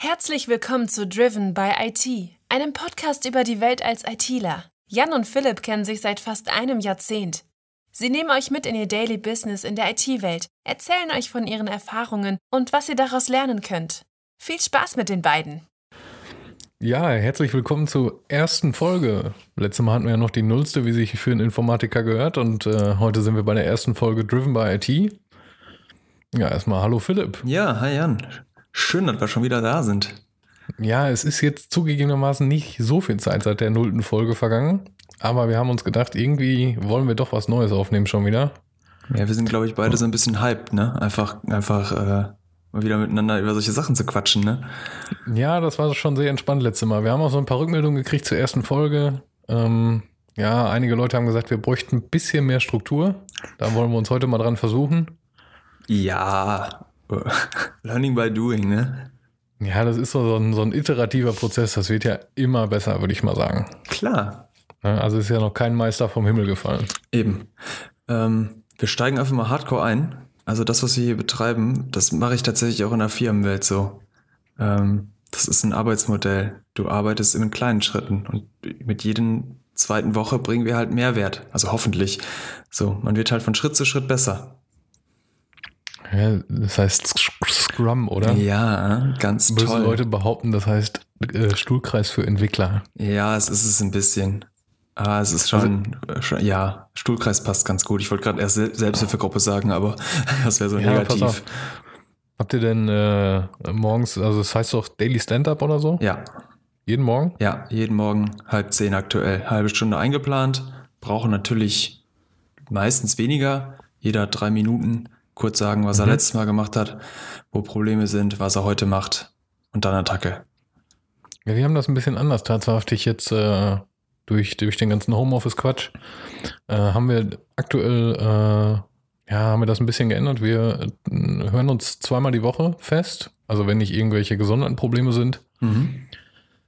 Herzlich willkommen zu Driven by IT, einem Podcast über die Welt als ITler. Jan und Philipp kennen sich seit fast einem Jahrzehnt. Sie nehmen euch mit in ihr Daily Business in der IT-Welt, erzählen euch von ihren Erfahrungen und was ihr daraus lernen könnt. Viel Spaß mit den beiden. Ja, herzlich willkommen zur ersten Folge. Letztes Mal hatten wir ja noch die nullste, wie sich für einen Informatiker gehört, und äh, heute sind wir bei der ersten Folge Driven by IT. Ja, erstmal hallo Philipp. Ja, hi Jan. Schön, dass wir schon wieder da sind. Ja, es ist jetzt zugegebenermaßen nicht so viel Zeit seit der nullten Folge vergangen, aber wir haben uns gedacht, irgendwie wollen wir doch was Neues aufnehmen schon wieder. Ja, wir sind, glaube ich, beide so ein bisschen hyped, ne? Einfach, einfach äh, mal wieder miteinander über solche Sachen zu quatschen, ne? Ja, das war schon sehr entspannt letztes Mal. Wir haben auch so ein paar Rückmeldungen gekriegt zur ersten Folge. Ähm, ja, einige Leute haben gesagt, wir bräuchten ein bisschen mehr Struktur. Da wollen wir uns heute mal dran versuchen. Ja, learning by doing, ne? Ja, das ist so, so, ein, so ein iterativer Prozess. Das wird ja immer besser, würde ich mal sagen. Klar. Ja, also ist ja noch kein Meister vom Himmel gefallen. Eben. Ähm, wir steigen einfach mal hardcore ein. Also das, was wir hier betreiben, das mache ich tatsächlich auch in der Firmenwelt so. Ähm, das ist ein Arbeitsmodell. Du arbeitest in kleinen Schritten und mit jedem zweiten Woche bringen wir halt Mehrwert. Also hoffentlich. So, man wird halt von Schritt zu Schritt besser. Ja, das heißt Scrum, oder? Ja, ganz Böse toll. Leute behaupten, das heißt äh, Stuhlkreis für Entwickler. Ja, es ist es ein bisschen. Ah, es ist schon, Also schon ja, Stuhlkreis passt ganz gut. Ich wollte gerade erst Sel Selbsthilfegruppe sagen, aber das wäre so Ja, pass negativ. auf. Habt ihr denn äh, morgens, also das heißt doch Daily Stand-Up oder so? Ja, Jeden Morgen? ja, jeden Morgen halb zehn aktuell. Halbe Stunde eingeplant. Brauchen natürlich meistens weniger. Jeder drei Minuten. Kurz sagen, was er Mhm. letztes Mal gemacht hat, wo Probleme sind, was er heute macht. Und dann Attacke. Ja, wir haben das ein bisschen anders tatsächlich jetzt äh, durch, durch den ganzen Homeoffice-Quatsch. Äh, haben wir aktuell, äh, ja, haben wir das ein bisschen geändert. Wir äh, hören uns zweimal die Woche fest. Also wenn nicht irgendwelche gesonderten Probleme sind. Mhm.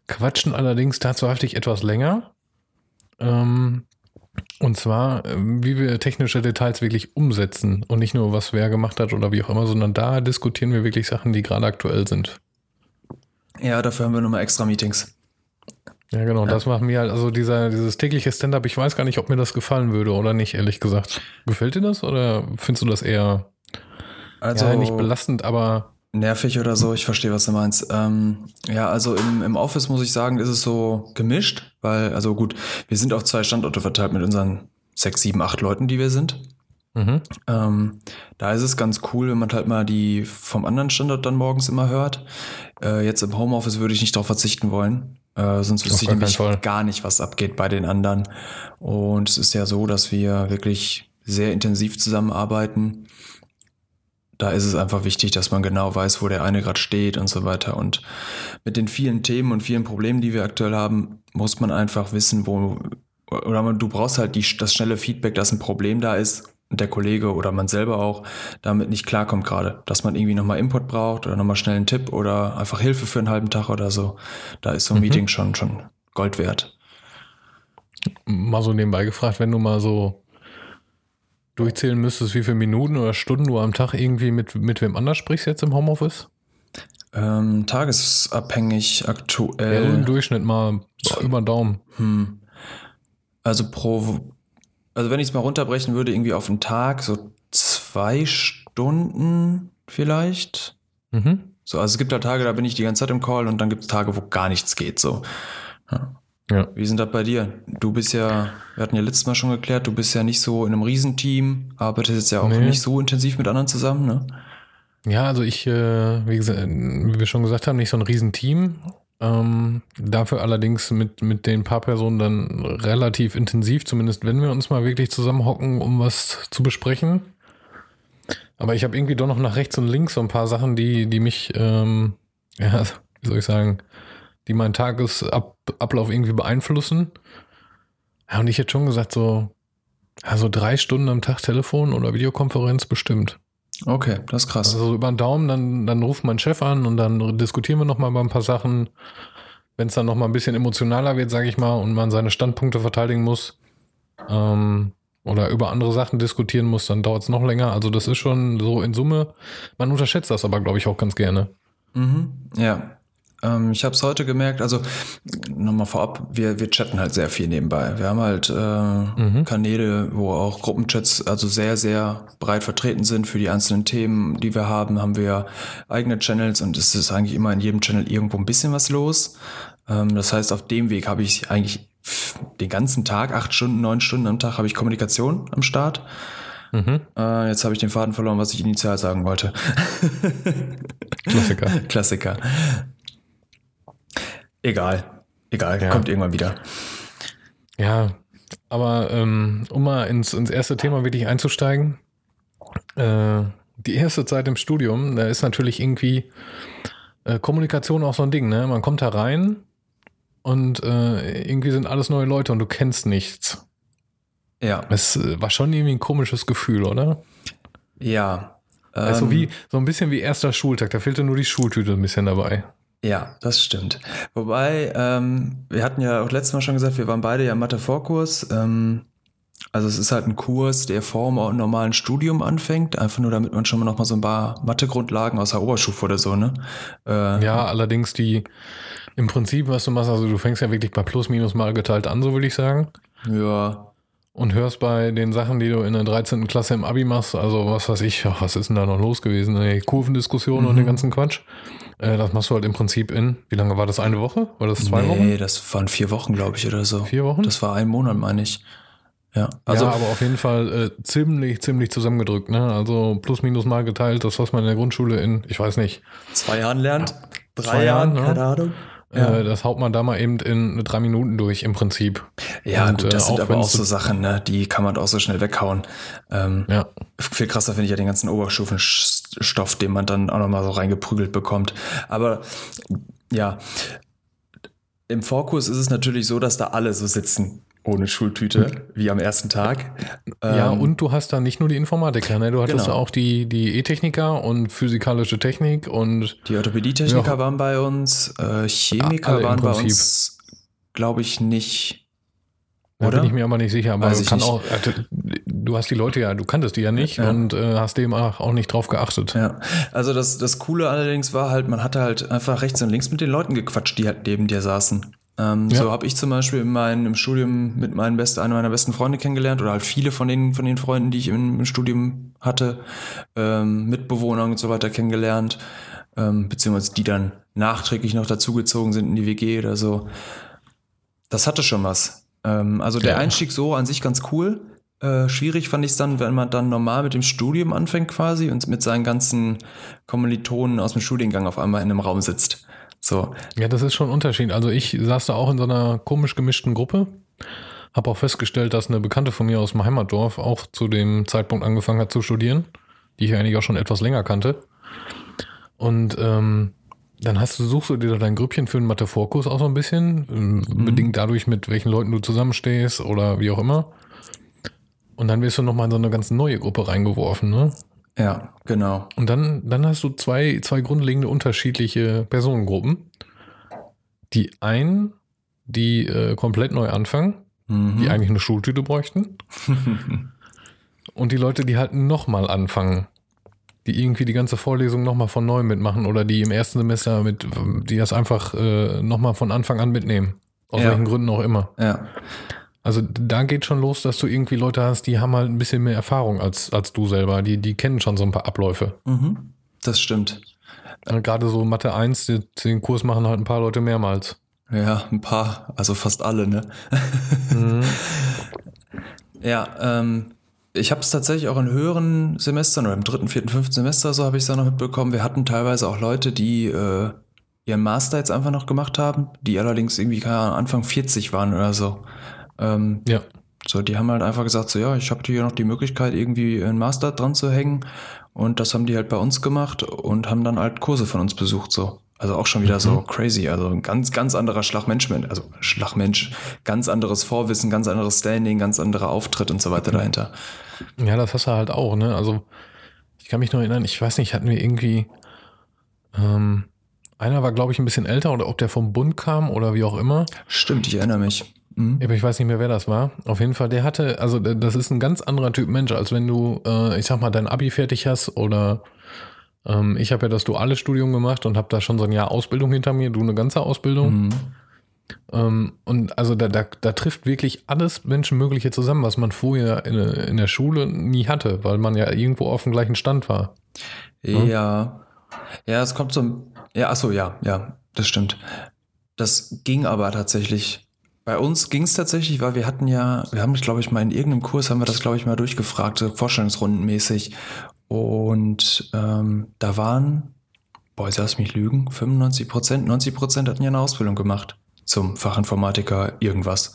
Quatschen allerdings tatsächlich etwas länger. Ähm, und zwar, ähm, wie wir technische Details wirklich umsetzen und nicht nur, was wer gemacht hat oder wie auch immer, sondern da diskutieren wir wirklich Sachen, die gerade aktuell sind. Ja, dafür haben wir nochmal extra Meetings. Ja, genau, das machen wir halt, also dieser, dieses tägliche Stand-up, ich weiß gar nicht, ob mir das gefallen würde oder nicht, ehrlich gesagt. Gefällt dir das oder findest du das eher, Also ja, nicht belastend, aber nervig oder so, ich verstehe, was du meinst. Ähm, ja, also im, im Office muss ich sagen, ist es so gemischt, weil, also gut, wir sind auf zwei Standorte verteilt mit unseren sechs, sieben, acht Leuten, die wir sind. mhm. Ähm, da ist es ganz cool, wenn man halt mal die vom anderen Standort dann morgens immer hört. Äh, jetzt im Homeoffice würde ich nicht darauf verzichten wollen. Äh, sonst wüsste ich nämlich Fall. gar nicht, was abgeht bei den anderen. Und es ist ja so, dass wir wirklich sehr intensiv zusammenarbeiten. Da ist es einfach wichtig, dass man genau weiß, wo der eine gerade steht und so weiter. Und mit den vielen Themen und vielen Problemen, die wir aktuell haben, muss man einfach wissen, wo, oder man, du brauchst halt die, das schnelle Feedback, dass ein Problem da ist und der Kollege oder man selber auch damit nicht klarkommt gerade. Dass man irgendwie nochmal Input braucht oder nochmal schnell einen Tipp oder einfach Hilfe für einen halben Tag oder so. Da ist so ein Mhm. Meeting schon, schon Gold wert. mal so nebenbei gefragt, wenn du mal so durchzählen müsstest, wie viele Minuten oder Stunden du am Tag irgendwie mit, mit wem anders sprichst jetzt im Homeoffice? Ähm, tagesabhängig Ja, aktuell. im Durchschnitt mal über den Daumen. Hm. Also pro, also wenn ich es mal runterbrechen würde, irgendwie auf einen Tag, so zwei Stunden vielleicht. Mhm. So, also es gibt halt Tage, da bin ich die ganze Zeit im Call und dann gibt es Tage, wo gar nichts geht. So. Ja. Ja. Wie sind das bei dir? Du bist ja, wir hatten ja letztes Mal schon geklärt, du bist ja nicht so in einem Riesenteam, arbeitest jetzt ja auch Nee. nicht so intensiv mit anderen zusammen, ne? Ja, also ich, äh, wie, gesagt, wie wir schon gesagt haben, nicht so ein Riesenteam. Ähm, dafür allerdings mit, mit den paar Personen dann relativ intensiv, zumindest wenn wir uns mal wirklich zusammenhocken, um was zu besprechen. Aber ich habe irgendwie doch noch nach rechts und links so ein paar Sachen, die, die mich, ähm, ja, wie soll ich sagen, die meinen Tagesablauf irgendwie beeinflussen. Ja, und ich hätte schon gesagt, so, also drei Stunden am Tag Telefon oder Videokonferenz bestimmt. Okay, das ist krass. Also so über den Daumen, dann, dann ruft mein Chef an und dann diskutieren wir nochmal über ein paar Sachen. Wenn es dann nochmal ein bisschen emotionaler wird, sage ich mal, und man seine Standpunkte verteidigen muss ähm, oder über andere Sachen diskutieren muss, dann dauert es noch länger. Also das ist schon so in Summe, man unterschätzt das aber, glaube ich, auch ganz gerne. Mhm. Ja. Ähm, ich habe es heute gemerkt, also nochmal vorab, wir, wir chatten halt sehr viel nebenbei. Wir haben halt äh, mhm. Kanäle, wo auch Gruppenchats also sehr, sehr breit vertreten sind für die einzelnen Themen, die wir haben, haben wir eigene Channels und es ist eigentlich immer in jedem Channel irgendwo ein bisschen was los. Ähm, das heißt, auf dem Weg habe ich eigentlich den ganzen Tag, acht Stunden, neun Stunden am Tag, habe ich Kommunikation am Start. Mhm. Äh, jetzt habe ich den Faden verloren, was ich initial sagen wollte. Klassiker. Klassiker. Egal. Egal, ja. kommt irgendwann wieder. Ja, aber ähm, um mal ins, ins erste Thema wirklich einzusteigen, äh, die erste Zeit im Studium, da ist natürlich irgendwie äh, Kommunikation auch so ein Ding, ne? Man kommt da rein und äh, irgendwie sind alles neue Leute und du kennst nichts. Ja. Es äh, war schon irgendwie ein komisches Gefühl, oder? Ja. Also ähm, wie, so ein bisschen wie erster Schultag, da fehlte nur die Schultüte ein bisschen dabei. Ja, das stimmt. Wobei, ähm, wir hatten ja auch letztes Mal schon gesagt, wir waren beide ja im Mathe-Vorkurs. Ähm, also es ist halt ein Kurs, der vor dem normalen Studium anfängt, einfach nur damit man schon mal noch mal so ein paar Mathe-Grundlagen aus der Oberstufe oder so, ne? Äh, ja, allerdings die, im Prinzip, was du machst, also du fängst ja wirklich bei Plus, Minus mal geteilt an, so würde ich sagen. Ja. Und hörst bei den Sachen, die du in der 13. Klasse im Abi machst, also was weiß ich, was ist denn da noch los gewesen? Die Kurvendiskussion mhm. und den ganzen Quatsch. Äh, das machst du halt im Prinzip in, wie lange war das? Eine Woche? War das zwei nee, Wochen? Nee, das waren vier Wochen, glaube ich, oder so. Vier Wochen? Das war ein Monat, meine ich. Ja, also, ja, aber auf jeden Fall äh, ziemlich, ziemlich zusammengedrückt. Ne? Also plus minus mal geteilt, das, was man in der Grundschule in, ich weiß nicht. Zwei Jahren lernt, drei Jahren, ne? keine Ahnung. Ja. Äh, das haut man da mal eben in drei Minuten durch im Prinzip. Ja, und, gut, das äh, sind aber auch so Sachen, ne? die kann man auch so schnell weghauen. Ähm, ja. Viel krasser finde ich ja den ganzen Oberstufenstoff, den man dann auch nochmal so reingeprügelt bekommt. Aber ja, im Vorkurs ist es natürlich so, dass da alle so sitzen ohne Schultüte, wie am ersten Tag. Ja, ähm, und du hast da nicht nur die Informatiker, ne? Du hattest genau. auch die, die E-Techniker und physikalische Technik und. Die Orthopädie-Techniker ja. waren bei uns, äh, Chemiker waren bei uns, glaube ich, nicht. Oder? Da bin ich mir aber nicht sicher, aber du, kann auch, also, du hast die Leute ja, du kanntest die ja nicht ja. und äh, hast dem auch nicht drauf geachtet. Ja, also das, das Coole allerdings war halt, man hatte halt einfach rechts und links mit den Leuten gequatscht, die halt neben dir saßen. Ähm, ja. So habe ich zum Beispiel in meinem, im Studium mit meinen besten, einer meiner besten Freunde kennengelernt oder halt viele von den, von den Freunden, die ich im, im Studium hatte, ähm, Mitbewohnern und so weiter kennengelernt, ähm, beziehungsweise die dann nachträglich noch dazugezogen sind in die WG oder so. Das hatte schon was. Ähm, also der ja. Einstieg so an sich ganz cool. Äh, schwierig fand ich es dann, wenn man dann normal mit dem Studium anfängt quasi und mit seinen ganzen Kommilitonen aus dem Studiengang auf einmal in einem Raum sitzt. So. Ja, das ist schon ein Unterschied. Also ich saß da auch in so einer komisch gemischten Gruppe. Habe auch festgestellt, dass eine Bekannte von mir aus dem Heimatdorf auch zu dem Zeitpunkt angefangen hat zu studieren, die ich eigentlich auch schon etwas länger kannte. Und ähm, dann hast du, suchst du dir dein Grüppchen für einen Mathe-Vorkurs auch so ein bisschen, mhm. bedingt dadurch, mit welchen Leuten du zusammenstehst oder wie auch immer. Und dann wirst du nochmal in so eine ganz neue Gruppe reingeworfen, ne? Ja, genau. Und dann, dann hast du zwei, zwei grundlegende unterschiedliche Personengruppen. Die einen, die äh, komplett neu anfangen, mhm. die eigentlich eine Schultüte bräuchten. und die Leute, die halt nochmal anfangen, die irgendwie die ganze Vorlesung nochmal von neu mitmachen oder die im ersten Semester mit, die das einfach äh, nochmal von Anfang an mitnehmen. Aus ja. welchen Gründen auch immer. Ja. Also da geht schon los, dass du irgendwie Leute hast, die haben halt ein bisschen mehr Erfahrung als, als du selber. Die, die kennen schon so ein paar Abläufe. Mhm. Das stimmt. Gerade so Mathe 1, den, Kurs machen halt ein paar Leute mehrmals. Ja, ein paar, also fast alle, ne? Mhm. ja, ähm, ich habe es tatsächlich auch in höheren Semestern oder im dritten, vierten, fünften Semester, so habe ich es da noch mitbekommen. Wir hatten teilweise auch Leute, die äh, ihren Master jetzt einfach noch gemacht haben, die allerdings irgendwie, keine Ahnung, Anfang 40 waren oder so. Ähm, ja. So, die haben halt einfach gesagt, so ja, ich habe hier noch die Möglichkeit, irgendwie einen Master dran zu hängen. Und das haben die halt bei uns gemacht und haben dann halt Kurse von uns besucht, so. Also auch schon wieder mhm. so crazy. Also ein ganz, ganz anderer Schlagmensch, also Schlagmensch, ganz anderes Vorwissen, ganz anderes Standing, ganz anderer Auftritt und so weiter dahinter. Ja, das hast du halt auch, ne? Also ich kann mich noch erinnern, ich weiß nicht, hatten wir irgendwie, ähm, einer war, glaube ich, ein bisschen älter oder ob der vom Bund kam oder wie auch immer. Stimmt, ich erinnere mich. Mhm. Aber ich weiß nicht mehr, wer das war. Auf jeden Fall, der hatte, also das ist ein ganz anderer Typ Mensch, als wenn du, äh, ich sag mal, dein Abi fertig hast oder Ähm, ich habe ja das duale Studium gemacht und habe da schon so ein Jahr Ausbildung hinter mir, du eine ganze Ausbildung. Mhm. Ähm, und also da, da, da trifft wirklich alles Menschenmögliche zusammen, was man vorher in, in der Schule nie hatte, weil man ja irgendwo auf dem gleichen Stand war. Ja. Ja, es kommt so. Ja, achso, ja, ja, das stimmt. Das ging aber tatsächlich. Bei uns ging es tatsächlich, weil wir hatten ja, wir haben, glaube ich, mal in irgendeinem Kurs haben wir das, glaube ich, mal durchgefragt, so Vorstellungsrundenmäßig. Und ähm, da waren, boah, jetzt lass mich lügen, 95 Prozent, 90 Prozent hatten ja eine Ausbildung gemacht zum Fachinformatiker irgendwas.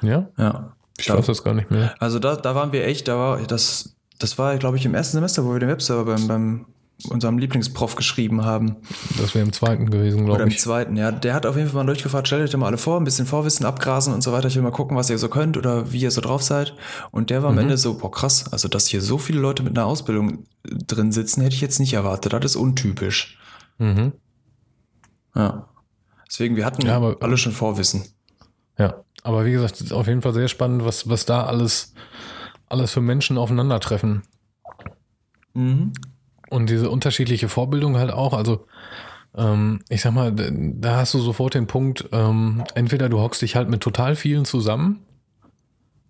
Ja? Ja. Ich Da- weiß das gar nicht mehr. Also da, da waren wir echt, da war das, das war, glaube ich, im ersten Semester, wo wir den Webserver beim, beim unserem Lieblingsprof geschrieben haben. Das wäre im zweiten gewesen, Oder glaube im ich. zweiten, ja. Der hat auf jeden Fall mal durchgefragt, stellt euch mal alle vor, ein bisschen Vorwissen abgrasen und so weiter. Ich will mal gucken, was ihr so könnt oder wie ihr so drauf seid. Und der war am Mhm. Ende so, boah, krass, also dass hier so viele Leute mit einer Ausbildung drin sitzen, hätte ich jetzt nicht erwartet. Das ist untypisch. Mhm. Ja. Deswegen, wir hatten Ja, aber- alle schon Vorwissen. Ja, aber wie gesagt, es ist auf jeden Fall sehr spannend, was, was da alles, alles für Menschen aufeinandertreffen. Mhm. Und diese unterschiedliche Vorbildung halt auch. Also, ähm, ich sag mal, da hast du sofort den Punkt, ähm, entweder du hockst dich halt mit total vielen zusammen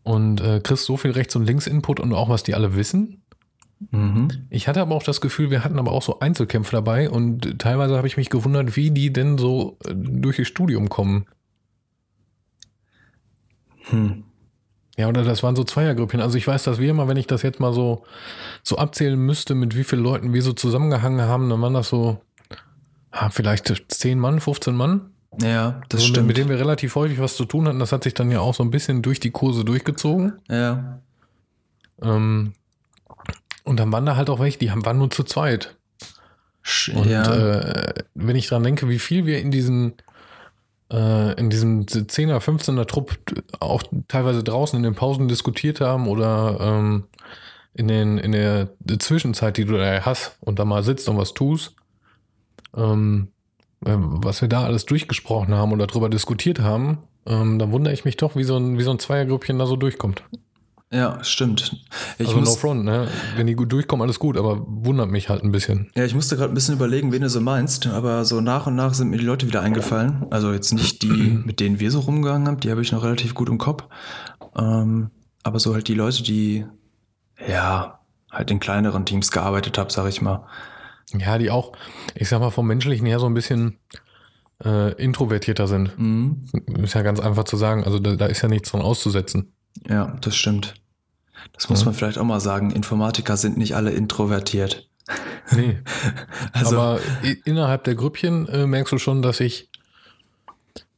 und äh, kriegst so viel Rechts- und Links-Input und auch was die alle wissen. Mhm. Ich hatte aber auch das Gefühl, wir hatten aber auch so Einzelkämpfe dabei und teilweise habe ich mich gewundert, wie die denn so äh, durch ihr Studium kommen. Hm. Ja, oder das waren so Zweiergrüppchen. Also ich weiß, dass wir immer, wenn ich das jetzt mal so, so abzählen müsste, mit wie vielen Leuten wir so zusammengehangen haben, dann waren das so ah, vielleicht 10 Mann, 15 Mann. Ja, das Also stimmt. mit denen wir relativ häufig was zu tun hatten. Das hat sich dann ja auch so ein bisschen durch die Kurse durchgezogen. ja. Ähm, und dann waren da halt auch welche, die haben, waren nur zu zweit. Sch- Und ja. äh, wenn ich dran denke, wie viel wir in diesen in diesem 10er, 15er Trupp auch teilweise draußen in den Pausen diskutiert haben oder ähm, in, den, in der Zwischenzeit, die du da hast und da mal sitzt und was tust, ähm, äh, was wir da alles durchgesprochen haben oder drüber diskutiert haben, ähm, dann wundere ich mich doch, wie so ein, wie so ein Zweiergrüppchen da so durchkommt. Ja, stimmt. Ich also no muss, front, ne? Wenn die gut durchkommen, alles gut, aber wundert mich halt ein bisschen. Ja, ich musste gerade ein bisschen überlegen, wen du so meinst, aber so nach und nach sind mir die Leute wieder eingefallen. Also jetzt nicht die, mit denen wir so rumgegangen haben, die habe ich noch relativ gut im Kopf. Ähm, aber so halt die Leute, die ja halt in kleineren Teams gearbeitet haben, sag ich mal. Ja, die auch, ich sag mal, vom Menschlichen her so ein bisschen äh, introvertierter sind. Mhm. Ist ja ganz einfach zu sagen. Also da, da ist ja nichts dran auszusetzen. Ja, das stimmt. Das muss Ja. man vielleicht auch mal sagen. Informatiker sind nicht alle introvertiert. Nee. Also, Aber innerhalb der Grüppchen äh, merkst du schon, dass ich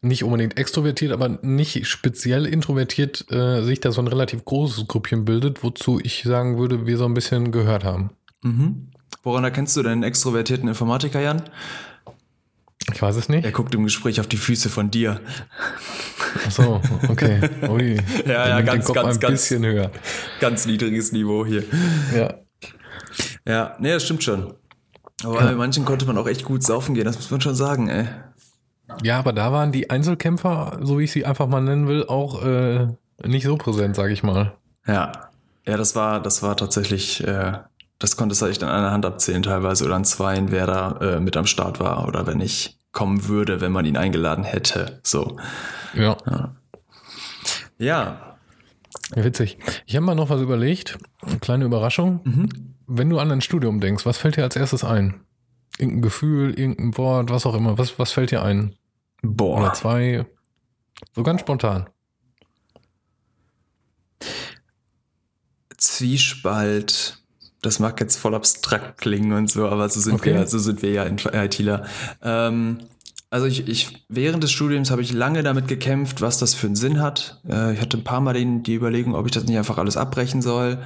nicht unbedingt extrovertiert, aber nicht speziell introvertiert äh, sich da so ein relativ großes Grüppchen bildet, wozu ich sagen würde, wir so ein bisschen gehört haben. mhm. woran erkennst du einen extrovertierten Informatiker, Jan? Ich weiß es nicht. Er guckt im Gespräch auf die Füße von dir. Ach so, okay. Ui. Ja, ja, ganz, ganz, ein ganz- bisschen höher. Ganz niedriges Niveau hier. Ja. Ja, nee, das stimmt schon. Aber bei manchen konnte man auch echt gut saufen gehen, das muss man schon sagen, ey. Ja, aber da waren die Einzelkämpfer, so wie ich sie einfach mal nennen will, auch äh, nicht so präsent, sag ich mal. Ja. Ja, das war, das war tatsächlich, äh, das konntest du echt an einer Hand abzählen teilweise oder an zweien, wer da äh, mit am Start war oder wenn ich kommen würde, wenn man ihn eingeladen hätte. So. Ja, Ja. ja witzig. Ich habe mal noch was überlegt. Eine kleine Überraschung. Mhm. Wenn du an ein Studium denkst, was fällt dir als erstes ein? Irgendein Gefühl, irgendein Wort, was auch immer. Was, was fällt dir ein? Oder Boah. zwei? So ganz spontan. Zwiespalt. Das mag jetzt voll abstrakt klingen und so, aber so sind Okay. wir, so sind wir ja in- ITler. Ähm, also ich, ich, während des Studiums habe ich lange damit gekämpft, was das für einen Sinn hat. Äh, ich hatte ein paar Mal den, die Überlegung, ob ich das nicht einfach alles abbrechen soll,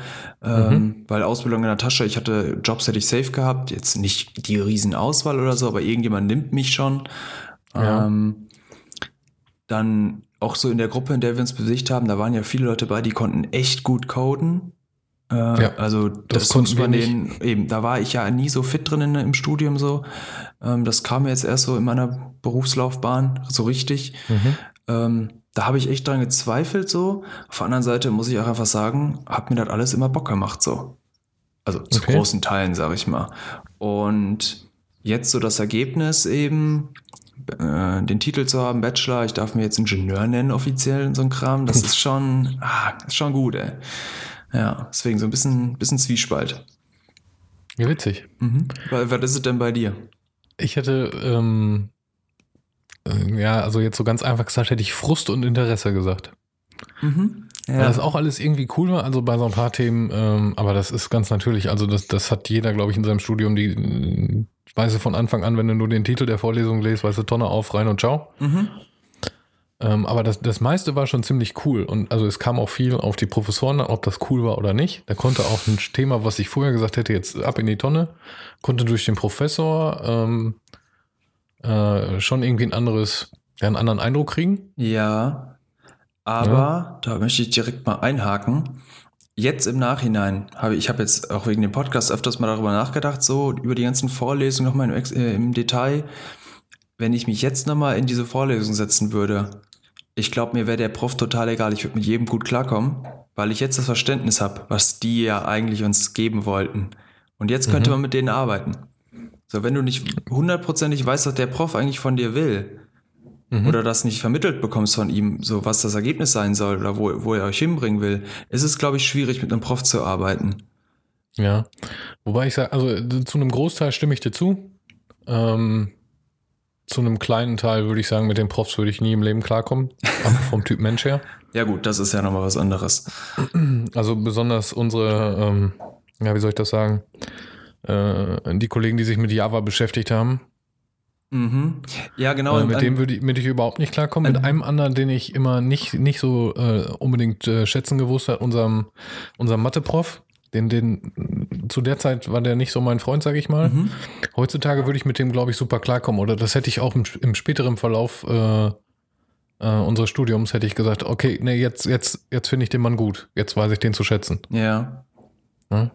ähm, weil Ausbildung in der Tasche, ich hatte Jobs hätte ich safe gehabt, jetzt nicht die Riesenauswahl oder so, aber irgendjemand nimmt mich schon. Ja. Ähm, dann auch so in der Gruppe, in der wir uns bewegt haben, da waren ja viele Leute bei, die konnten echt gut coden. Äh, Ja, also das das, konnten wir denen, eben, da war ich ja nie so fit drin in, im Studium so. Ähm, das kam jetzt erst so in meiner Berufslaufbahn so richtig. Mhm. Ähm, da habe ich echt dran gezweifelt so. Auf der anderen Seite muss ich auch einfach sagen, hat mir das alles immer Bock gemacht so. Also zu Okay. großen Teilen, sag ich mal. Und jetzt so das Ergebnis eben, äh, den Titel zu haben, Bachelor, ich darf mir jetzt Ingenieur nennen offiziell in so einem Kram, das ist schon, ah, ist schon gut, ey. Ja, deswegen so ein bisschen, bisschen Zwiespalt. Ja, witzig. Mhm. Was ist es denn bei dir? Ich hätte, ähm, äh, ja, also jetzt so ganz einfach gesagt, hätte ich Frust und Interesse gesagt. Mhm. Ja. Weil das auch alles irgendwie cool war, also bei so ein paar Themen, ähm, aber das ist ganz natürlich, also das, das hat jeder, glaube ich, in seinem Studium, die äh, weißt du von Anfang an, wenn du nur den Titel der Vorlesung lest, weißt du, Tonne auf, rein und ciao. Mhm. Ähm, aber das, das meiste war schon ziemlich cool und also es kam auch viel auf die Professoren, ob das cool war oder nicht. Da konnte auch ein Thema, was ich vorher gesagt hätte, jetzt ab in die Tonne, konnte durch den Professor ähm, äh, schon irgendwie ein anderes, ja, einen anderen Eindruck kriegen. Ja, aber ja. da möchte ich direkt mal einhaken. Jetzt im Nachhinein habe ich habe jetzt auch wegen dem Podcast öfters mal darüber nachgedacht, so über die ganzen Vorlesungen nochmal im, äh, im Detail. Wenn ich mich jetzt nochmal in diese Vorlesung setzen würde, ich glaube, mir wäre der Prof total egal. Ich würde mit jedem gut klarkommen, weil ich jetzt das Verständnis habe, was die ja eigentlich uns geben wollten. Und jetzt könnte mhm. man mit denen arbeiten. So, wenn du nicht hundertprozentig weißt, was der Prof eigentlich von dir will, mhm. oder das nicht vermittelt bekommst von ihm, so was das Ergebnis sein soll oder wo, wo er euch hinbringen will, ist es, glaube ich, schwierig, mit einem Prof zu arbeiten. Ja. Wobei ich sage, also zu einem Großteil stimme ich dir zu. Ähm, zu einem kleinen Teil würde ich sagen, mit den Profs würde ich nie im Leben klarkommen. Einfach vom Typ Mensch her. Ja, gut, das ist ja nochmal was anderes. Also besonders unsere, ähm, ja, wie soll ich das sagen? Äh, die Kollegen, die sich mit Java beschäftigt haben. Mhm. Ja, genau. Äh, mit dem würde ich, mit ich überhaupt nicht klarkommen. Mit einem anderen, den ich immer nicht, nicht so äh, unbedingt äh, schätzen gewusst hat, unserem, unserem Mathe-Prof. Den, den, zu der Zeit war der nicht so mein Freund, sage ich mal. Mhm. Heutzutage würde ich mit dem, glaube ich, super klarkommen. Oder das hätte ich auch im, im späteren Verlauf äh, äh, unseres Studiums hätte ich gesagt, okay, nee, jetzt, jetzt, jetzt finde ich den Mann gut. Jetzt weiß ich den zu schätzen. Ja.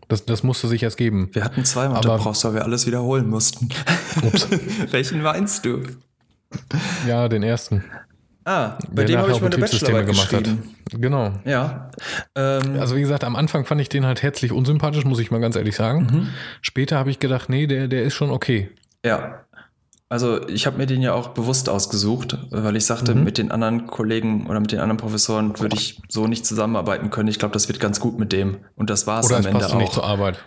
Das, das musste sich erst geben. Wir hatten zwei Mathe-Profs, weil wir alles wiederholen mussten. Welchen meinst du? Ja, den ersten. Ah, bei dem habe ich meine Bachelorarbeit gemacht hat. Genau. Ja. Ähm, also wie gesagt, am Anfang fand ich den halt herzlich unsympathisch, muss ich mal ganz ehrlich sagen. Mhm. Später habe ich gedacht, nee, der, der ist schon okay. Ja. Also ich habe mir den ja auch bewusst ausgesucht, weil ich sagte, mhm. mit den anderen Kollegen oder mit den anderen Professoren würde ich so nicht zusammenarbeiten können. Ich glaube, das wird ganz gut mit dem. Und das war es am Ende auch. Nicht zur Arbeit.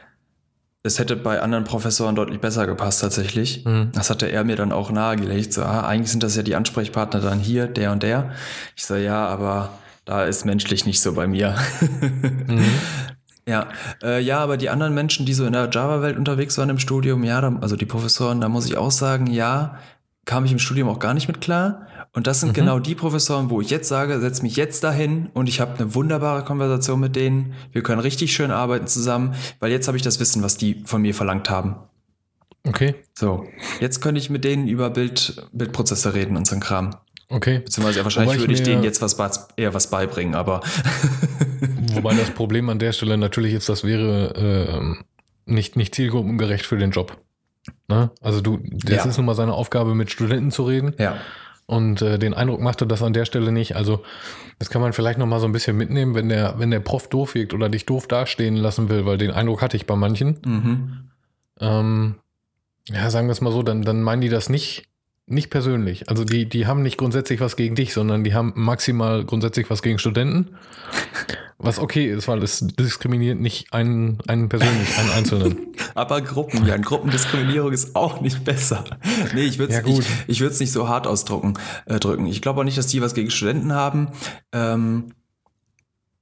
Es hätte bei anderen Professoren deutlich besser gepasst tatsächlich. Mhm. Das hatte er mir dann auch nahegelegt. So, ah, eigentlich sind das ja die Ansprechpartner dann hier, der und der. Ich so, ja, aber da ist menschlich nicht so bei mir. mhm. Ja, äh, ja, aber die anderen Menschen, die so in der Java-Welt unterwegs waren im Studium, ja, da, also die Professoren, da muss ich auch sagen, ja, kam ich im Studium auch gar nicht mit klar. Und das sind mhm. genau die Professoren, wo ich jetzt sage, setz mich jetzt dahin und ich habe eine wunderbare Konversation mit denen. Wir können richtig schön arbeiten zusammen, weil jetzt habe ich das Wissen, was die von mir verlangt haben. Okay. So, jetzt könnte ich mit denen über Bild, Bildprozesse reden und so ein Kram. Okay. Beziehungsweise wahrscheinlich würde ich denen jetzt was eher was beibringen, aber. Wobei das Problem an der Stelle natürlich ist, das wäre äh, nicht, nicht zielgruppengerecht für den Job. Ne? Also du, das ja. ist nun mal seine Aufgabe, mit Studenten zu reden. Ja. Und äh, den Eindruck machte das an der Stelle nicht. Also das kann man vielleicht noch mal so ein bisschen mitnehmen, wenn der, wenn der Prof doof wirkt oder dich doof dastehen lassen will, weil den Eindruck hatte ich bei manchen. Mhm. Ähm, ja, sagen wir es mal so, dann, dann meinen die das nicht nicht persönlich. Also die, die haben nicht grundsätzlich was gegen dich, sondern die haben maximal grundsätzlich was gegen Studenten. Was okay ist, weil es diskriminiert nicht einen, einen persönlich, einen Einzelnen. Aber Gruppen, ja, Gruppendiskriminierung ist auch nicht besser. Nee, ich würde es ja, ich, ich nicht so hart ausdrücken. Äh, drücken. Ich glaube auch nicht, dass die was gegen Studenten haben. Ähm,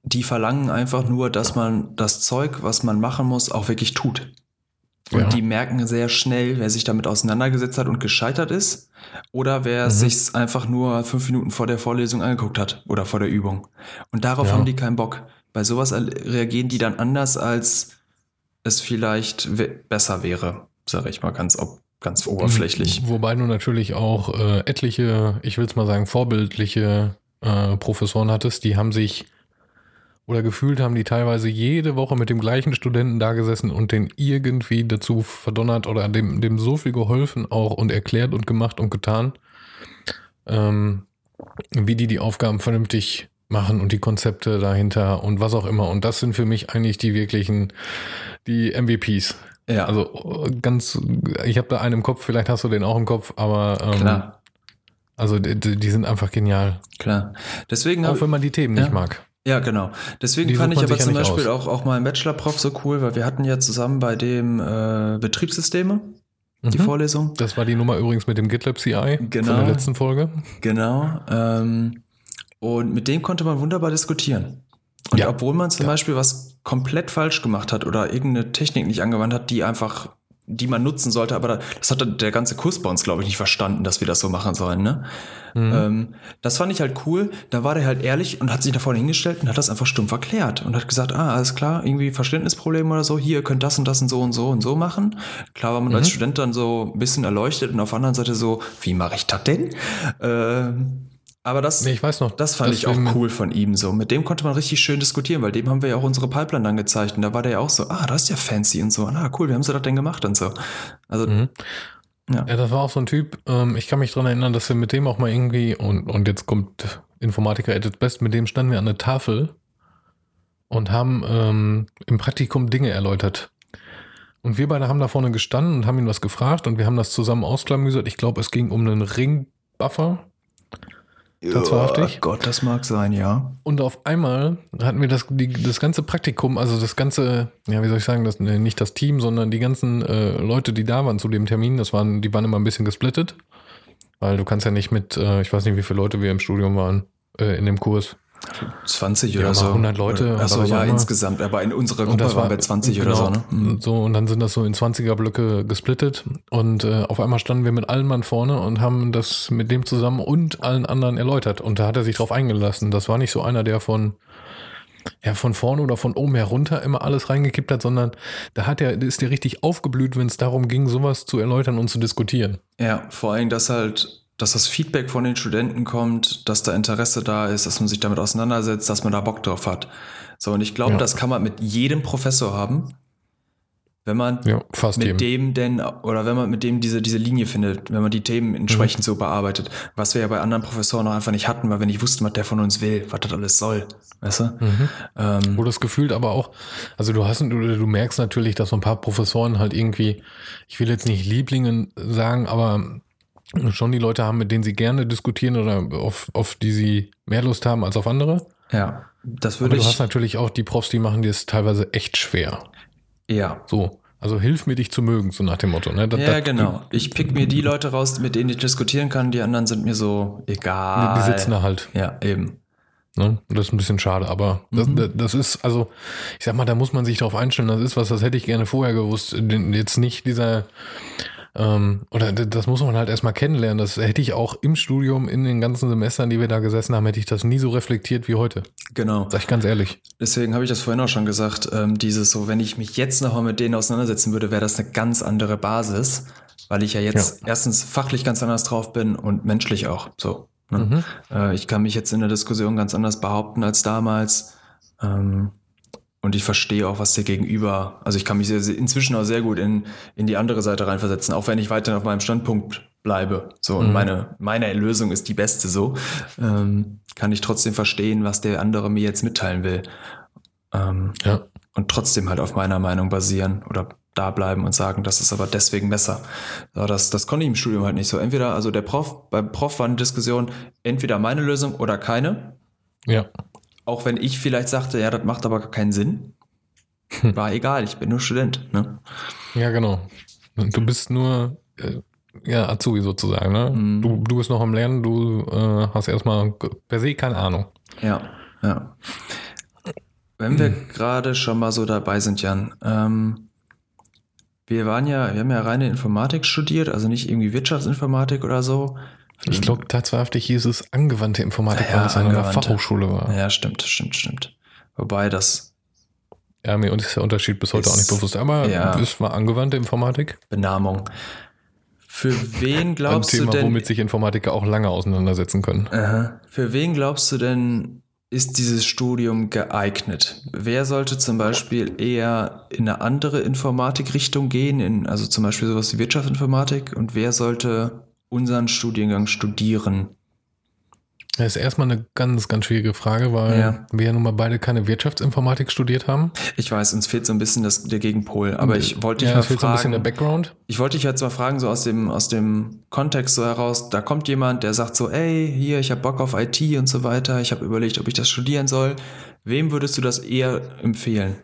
die verlangen einfach nur, dass man das Zeug, was man machen muss, auch wirklich tut. Und ja. die merken sehr schnell, wer sich damit auseinandergesetzt hat und gescheitert ist oder wer mhm. sich einfach nur fünf Minuten vor der Vorlesung angeguckt hat oder vor der Übung. Und darauf ja. haben die keinen Bock. Bei sowas reagieren die dann anders, als es vielleicht besser wäre, sage ich mal ganz, ganz oberflächlich. Wobei du natürlich auch äh, etliche, ich will es mal sagen, vorbildliche äh, Professoren hattest, die haben sich oder gefühlt haben die teilweise jede Woche mit dem gleichen Studenten da gesessen und den irgendwie dazu verdonnert oder dem, dem so viel geholfen auch und erklärt und gemacht und getan, ähm, wie die die Aufgaben vernünftig machen und die Konzepte dahinter und was auch immer. Und das sind für mich eigentlich die wirklichen, die MVPs. Ja. Also ganz, ich habe da einen im Kopf, vielleicht hast du den auch im Kopf, aber ähm, Klar, also die, die sind einfach genial. klar. Deswegen Auch wenn man die Themen Ja. nicht mag. Ja, genau. Deswegen Die fand ich aber zum Beispiel aus. auch, auch meinen Bachelor-Prof so cool, weil wir hatten ja zusammen bei dem äh, Betriebssysteme die Mhm. Vorlesung. Das war die Nummer übrigens mit dem GitLab CI von Genau. der letzten Folge. Genau. Ähm, und mit dem konnte man wunderbar diskutieren. Und Ja. obwohl man zum Ja. Beispiel was komplett falsch gemacht hat oder irgendeine Technik nicht angewandt hat, die einfach, die man nutzen sollte, aber da- das hat der ganze Kurs bei uns, glaube ich, nicht verstanden, dass wir das so machen sollen. Ne? Mhm. Ähm, das fand ich halt cool. Da war der halt ehrlich und hat sich da vorne hingestellt und hat das einfach stumpf erklärt und hat gesagt, ah, alles klar, irgendwie Verständnisproblem oder so, hier, ihr könnt das und das und so und so und so machen. Klar war man als Student dann so ein bisschen erleuchtet und auf der anderen Seite so, wie mache ich das denn? Ähm, aber das, Nee, ich weiß noch. das fand ich auch cool von ihm so. Mit dem konnte man richtig schön diskutieren, weil dem haben wir ja auch unsere Pipeline dann gezeigt und da war der ja auch so, ah, das ist ja fancy und so, ah, cool, wie haben sie das denn gemacht und so. Also, Mhm. ja. Ja, das war auch so ein Typ, ähm, ich kann mich dran erinnern, dass wir mit dem auch mal irgendwie, und, und jetzt kommt Informatiker at its best, mit dem standen wir an der Tafel und haben ähm, im Praktikum Dinge erläutert. Und wir beide haben da vorne gestanden und haben ihn was gefragt und wir haben das zusammen ausklamüsert. Ich glaube, es ging um einen Ringbuffer. Das war heftig. Oh Gott, das mag sein, ja. Und auf einmal hatten wir das, die, das ganze Praktikum, also das ganze, ja, wie soll ich sagen, das, nicht das Team, sondern die ganzen äh, Leute, die da waren zu dem Termin, das waren, die waren immer ein bisschen gesplittet. Weil du kannst ja nicht mit, äh, ich weiß nicht, wie viele Leute wir im Studium waren, äh, in dem Kurs. 20 Ja, oder mal so. 100 Leute Achso, ja, insgesamt. Aber in unserer Gruppe waren wir 20 oder so, ne? genau, Mhm. So, und dann sind das so in 20er-Blöcke gesplittet. Und äh, auf einmal standen wir mit allen Mann vorne und haben das mit dem zusammen und allen anderen erläutert. Und da hat er sich drauf eingelassen. Das war nicht so einer, der von, ja, von vorne oder von oben herunter immer alles reingekippt hat, sondern da hat er, ist der richtig aufgeblüht, wenn es darum ging, sowas zu erläutern und zu diskutieren. Ja, vor allem, dass halt, dass das Feedback von den Studenten kommt, dass da Interesse da ist, dass man sich damit auseinandersetzt, dass man da Bock drauf hat. So, und ich glaube, Ja. das kann man mit jedem Professor haben, wenn man Ja, mit jedem. dem denn, oder wenn man mit dem diese, diese Linie findet, wenn man die Themen entsprechend so bearbeitet, was wir ja bei anderen Professoren auch einfach nicht hatten, weil wir nicht wussten, was der von uns will, was das alles soll. Weißt du? Mhm. Ähm, Wo das gefühlt aber auch, also du hast, du, du merkst natürlich, dass so ein paar Professoren halt irgendwie, ich will jetzt nicht Lieblingen sagen, aber schon die Leute haben, mit denen sie gerne diskutieren oder auf, auf die sie mehr Lust haben als auf andere. ja, das würde du ich. hast natürlich auch die Profs, die machen dir es teilweise echt schwer. ja, So. Also hilf mir, dich zu mögen, so nach dem Motto. Ne? Das- Ja, das- genau. Ich pick mir die Leute raus, mit denen ich diskutieren kann. Die anderen sind mir so egal. Die, sitzen da halt. Ja, eben. Ne? Das ist ein bisschen schade, aber das, Mhm. das, das ist, also, ich sag mal, da muss man sich drauf einstellen. Das ist was, das hätte ich gerne vorher gewusst. Jetzt nicht dieser, ähm, oder das muss man halt erstmal kennenlernen. Das hätte ich auch im Studium, in den ganzen Semestern, die wir da gesessen haben, hätte ich das nie so reflektiert wie heute. Genau. Sag ich ganz ehrlich. Deswegen habe ich das vorhin auch schon gesagt. Ähm, dieses so, wenn ich mich jetzt nochmal mit denen auseinandersetzen würde, wäre das eine ganz andere Basis, weil ich ja jetzt erstens fachlich ganz anders drauf bin und menschlich auch. So. Ne? Mhm. Äh, ich kann mich jetzt in der Diskussion ganz anders behaupten als damals. Ähm, und ich verstehe auch, was der Gegenüber, also ich kann mich sehr, inzwischen auch sehr gut in, in die andere Seite reinversetzen, auch wenn ich weiter auf meinem Standpunkt bleibe. So, und Mhm. meine, meine Lösung ist die beste so, ähm, kann ich trotzdem verstehen, was der andere mir jetzt mitteilen will. Ähm, Ja. und trotzdem halt auf meiner Meinung basieren oder da bleiben und sagen, das ist aber deswegen besser. So, das, das konnte ich im Studium halt nicht so. Entweder, also der Prof, beim Prof war eine Diskussion, entweder meine Lösung oder keine. Ja. Auch wenn ich vielleicht sagte, ja, das macht aber gar keinen Sinn. Hm. War egal, ich bin nur Student. Ne? Ja, genau. Du bist nur, äh, ja, Azubi sozusagen, ne? Mhm. Du, du bist noch am Lernen, du äh, hast erstmal per se keine Ahnung. Ja, ja. Wenn wir gerade schon mal so dabei sind, Jan, ähm, wir waren ja, wir haben ja reine Informatik studiert, also nicht irgendwie Wirtschaftsinformatik oder so. Ich glaube, tatsächlich hieß es angewandte Informatik, Ja, weil es an einer angewandte. Fachhochschule war. Ja, stimmt, stimmt, stimmt. Wobei das Ja, mir ist der Unterschied bis heute Ist- auch nicht bewusst. Aber ja. es war angewandte Informatik. Benamung. Für wen Ein glaubst du Thema, denn? womit sich Informatiker auch lange auseinandersetzen können. Aha. Für wen glaubst du denn, ist dieses Studium geeignet? Wer sollte zum Beispiel eher in eine andere Informatikrichtung gehen, in, also zum Beispiel sowas wie Wirtschaftsinformatik, und wer sollte unseren Studiengang studieren? Das ist erstmal eine ganz, ganz schwierige Frage, weil Ja. wir ja nun mal beide keine Wirtschaftsinformatik studiert haben. Ich weiß, uns fehlt so ein bisschen das, der Gegenpol, aber ich wollte dich ja, mal fehlt so ein bisschen der fragen. Background. Ich wollte dich jetzt mal fragen, so aus dem, aus dem Kontext so heraus, da kommt jemand, der sagt so, ey, hier, ich habe Bock auf IT und so weiter, ich habe überlegt, ob ich das studieren soll. Wem würdest du das eher empfehlen?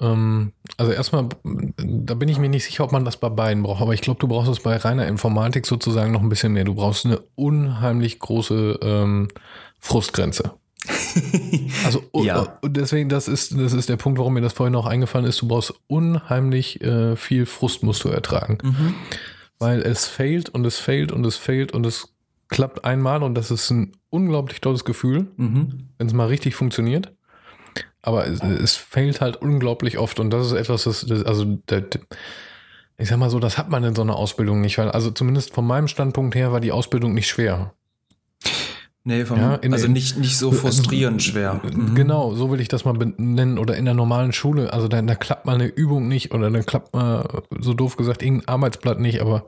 Ähm, also erstmal, da bin ich mir nicht sicher, ob man das bei beiden braucht, aber ich glaube, du brauchst es bei reiner Informatik sozusagen noch ein bisschen mehr. Du brauchst eine unheimlich große ähm, Frustgrenze. Also Ja. und deswegen, das ist, das ist der Punkt, warum mir das vorhin auch eingefallen ist. Du brauchst unheimlich äh, viel Frust musst du ertragen. Mhm. Weil es failt und es failt und es failt und es klappt einmal und das ist ein unglaublich tolles Gefühl, Mhm. wenn es mal richtig funktioniert. Aber es, es failt halt unglaublich oft und das ist etwas, das, das also das, ich sag mal so, das hat man in so einer Ausbildung nicht, weil also zumindest von meinem Standpunkt her war die Ausbildung nicht schwer. Nee, vom, Ja, in- also nicht, nicht so frustrierend schwer. Mhm. Genau, so will ich das mal benennen oder in der normalen Schule, also da, da klappt mal eine Übung nicht oder dann klappt mal, so doof gesagt, irgendein Arbeitsblatt nicht, aber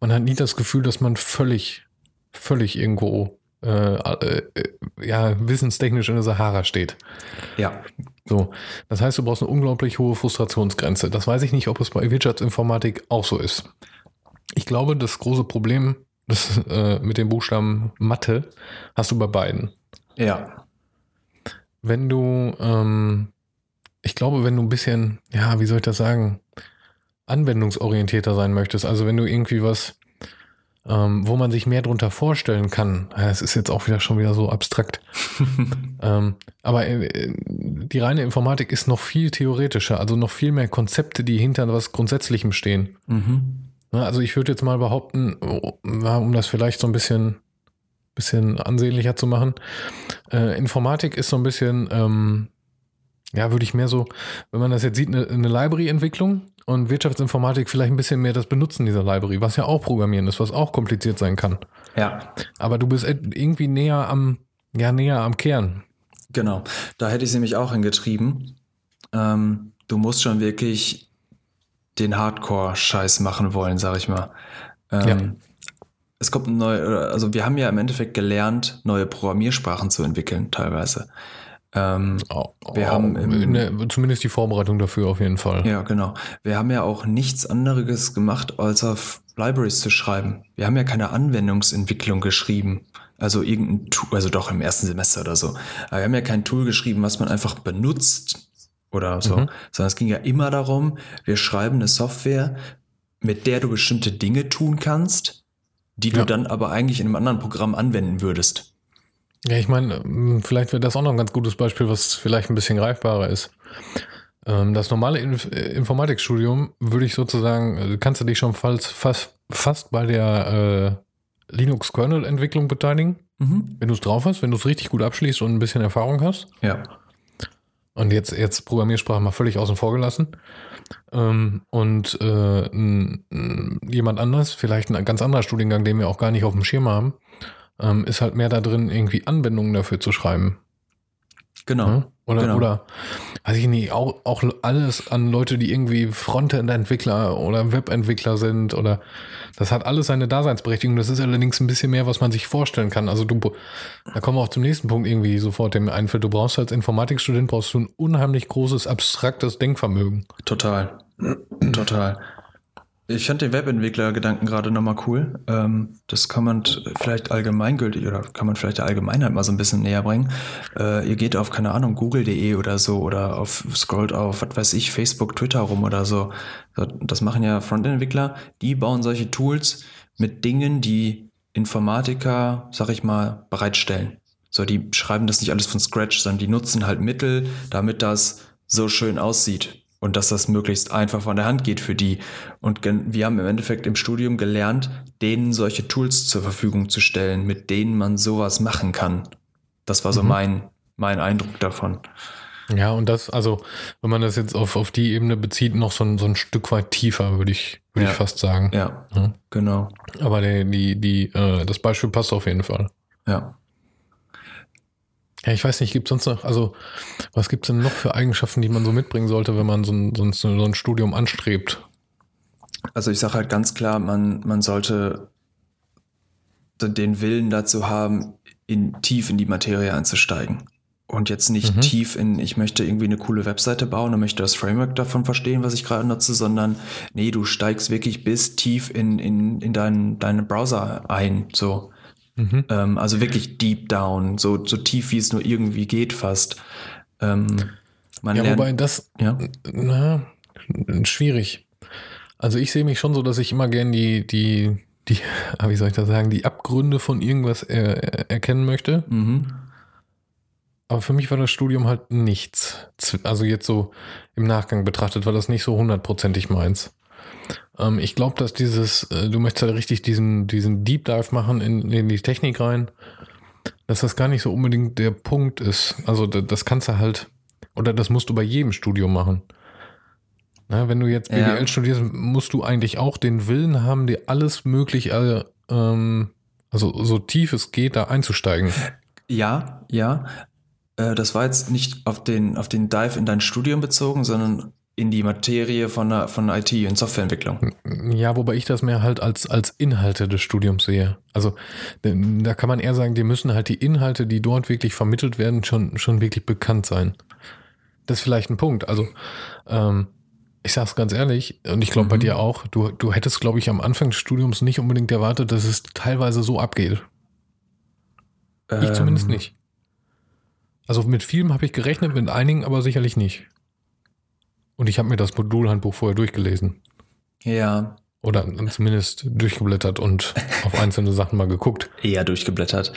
man hat nie das Gefühl, dass man völlig, völlig irgendwo äh, äh, ja, wissenstechnisch in der Sahara steht. Ja, So, das heißt, du brauchst eine unglaublich hohe Frustrationsgrenze. Das weiß ich nicht, ob es bei Wirtschaftsinformatik auch so ist. Ich glaube, das große Problem das, äh, mit dem Buchstaben Mathe hast du bei beiden. ja, Wenn du, ähm, ich glaube, wenn du ein bisschen, ja, wie soll ich das sagen, anwendungsorientierter sein möchtest, also wenn du irgendwie was, ähm, wo man sich mehr drunter vorstellen kann, es ist jetzt auch wieder schon wieder so abstrakt, ähm, aber äh, die reine Informatik ist noch viel theoretischer, also noch viel mehr Konzepte, die hinter was Grundsätzlichem stehen. mhm. Also ich würde jetzt mal behaupten, um das vielleicht so ein bisschen, bisschen ansehnlicher zu machen, äh, Informatik ist so ein bisschen, ähm, ja, würde ich mehr so, wenn man das jetzt sieht, eine, eine Library-Entwicklung und Wirtschaftsinformatik vielleicht ein bisschen mehr das Benutzen dieser Library, was ja auch Programmieren ist, was auch kompliziert sein kann. ja. Aber du bist irgendwie näher am, ja, näher am Kern. Genau, da hätte ich sie nämlich auch hingetrieben. Ähm, du musst schon wirklich den Hardcore-Scheiß machen wollen, sag ich mal. Ähm, Ja. Es kommt ein neu, also wir haben ja im Endeffekt gelernt, neue Programmiersprachen zu entwickeln, teilweise. Ähm, Wir haben im- der, zumindest die Vorbereitung dafür auf jeden Fall. ja, genau. Wir haben ja auch nichts anderes gemacht, als auf Libraries zu schreiben. Wir haben ja keine Anwendungsentwicklung geschrieben. Also irgendein Tool, also doch im ersten Semester oder so. Aber wir haben ja kein Tool geschrieben, was man einfach benutzt oder so. Mhm. Sondern es ging ja immer darum, wir schreiben eine Software, mit der du bestimmte Dinge tun kannst, die du Ja. dann aber eigentlich in einem anderen Programm anwenden würdest. Ja, ich meine, ähm, vielleicht wäre das auch noch ein ganz gutes Beispiel, was vielleicht ein bisschen greifbarer ist. Ähm, Das normale äh, Informatikstudium würde ich sozusagen, äh, kannst du dich schon fast, fast, fast bei der äh, Linux-Kernel-Entwicklung beteiligen, Mhm. wenn du es drauf hast, wenn du es richtig gut abschließt und ein bisschen Erfahrung hast. Ja. Und jetzt, jetzt Programmiersprache mal völlig außen vor gelassen. Ähm, und äh, n- n- jemand anders, vielleicht ein ganz anderer Studiengang, den wir auch gar nicht auf dem Schirm haben, ähm, ist halt mehr da drin, irgendwie Anwendungen dafür zu schreiben. Genau. Ne? Oder, genau. oder, weiß ich nicht, auch, auch alles an Leute, die irgendwie Frontend-Entwickler oder Webentwickler sind oder das hat alles seine Daseinsberechtigung. Das ist allerdings ein bisschen mehr, was man sich vorstellen kann. Also du, da kommen wir auch zum nächsten Punkt irgendwie sofort, der mir einfällt. Du brauchst als Informatikstudent brauchst du ein unheimlich großes, abstraktes Denkvermögen. Total. Total. Ich fand den Webentwickler-Gedanken gerade nochmal cool. Ähm, das kann man vielleicht allgemeingültig oder kann man vielleicht der Allgemeinheit mal so ein bisschen näher bringen. Äh, ihr geht auf, keine Ahnung, google.de oder so oder auf, scrollt auf, was weiß ich, Facebook, Twitter rum oder so. So, Das machen ja Frontend-Entwickler. Die bauen solche Tools mit Dingen, die Informatiker, sag ich mal, bereitstellen. So, die schreiben das nicht alles von Scratch, sondern die nutzen halt Mittel, damit das so schön aussieht und dass das möglichst einfach von der Hand geht für die. Und wir haben im Endeffekt im Studium gelernt, denen solche Tools zur Verfügung zu stellen, mit denen man sowas machen kann. Das war so Mhm. mein, mein Eindruck davon. Ja, und das, also, wenn man das jetzt auf, auf die Ebene bezieht, noch so ein, so ein Stück weit tiefer, würde ich, würde Ja. ich fast sagen. Ja, Ja. genau. Aber die, die, die, äh, das Beispiel passt auf jeden Fall. Ja. Ja, ich weiß nicht, gibt sonst noch, also was gibt es denn noch für Eigenschaften, die man so mitbringen sollte, wenn man so ein, so ein, so ein Studium anstrebt? Also ich sage halt ganz klar, man, man sollte den Willen dazu haben, in, tief in die Materie einzusteigen. Und jetzt nicht Mhm. tief in, ich möchte irgendwie eine coole Webseite bauen und möchte das Framework davon verstehen, was ich gerade nutze, sondern nee, du steigst wirklich bis tief in, in, in deinen, deinen Browser ein. So. Mhm. Ähm, also wirklich deep down, so, so tief wie es nur irgendwie geht, fast. Ähm, Ja, lernt, wobei das, ja. na, schwierig. Also ich sehe mich schon so, dass ich immer gern die, die, die, wie soll ich das sagen, die Abgründe von irgendwas er, erkennen möchte. Mhm. Aber für mich war das Studium halt nichts. Also jetzt so im Nachgang betrachtet war das nicht so hundertprozentig meins. Ähm, ich glaube, dass dieses, äh, du möchtest halt richtig diesen, diesen Deep Dive machen in, in die Technik rein, dass das gar nicht so unbedingt der Punkt ist. Also da- das kannst du halt, oder das musst du bei jedem Studium machen. Na, wenn du jetzt Ja. BWL studierst, musst du eigentlich auch den Willen haben, dir alles möglich, äh, ähm, also so tief es geht, da einzusteigen. Ja, ja. Äh, Das war jetzt nicht auf den, auf den Dive in dein Studium bezogen, sondern in die Materie von, von IT und Softwareentwicklung. Ja, wobei ich das mehr halt als, als Inhalte des Studiums sehe. Also da kann man eher sagen, die müssen halt die Inhalte, die dort wirklich vermittelt werden, schon, schon wirklich bekannt sein. Das ist vielleicht ein Punkt. Also ähm, ich sag's ganz ehrlich, und ich glaube bei Mhm. dir auch, du, du hättest, glaube ich, am Anfang des Studiums nicht unbedingt erwartet, dass es teilweise so abgeht. Ich zumindest Ähm, nicht. Also mit vielem habe ich gerechnet, mit einigen aber sicherlich nicht. Und ich habe mir das Modulhandbuch vorher durchgelesen. Ja, Oder zumindest durchgeblättert und auf einzelne Sachen mal geguckt. eher durchgeblättert.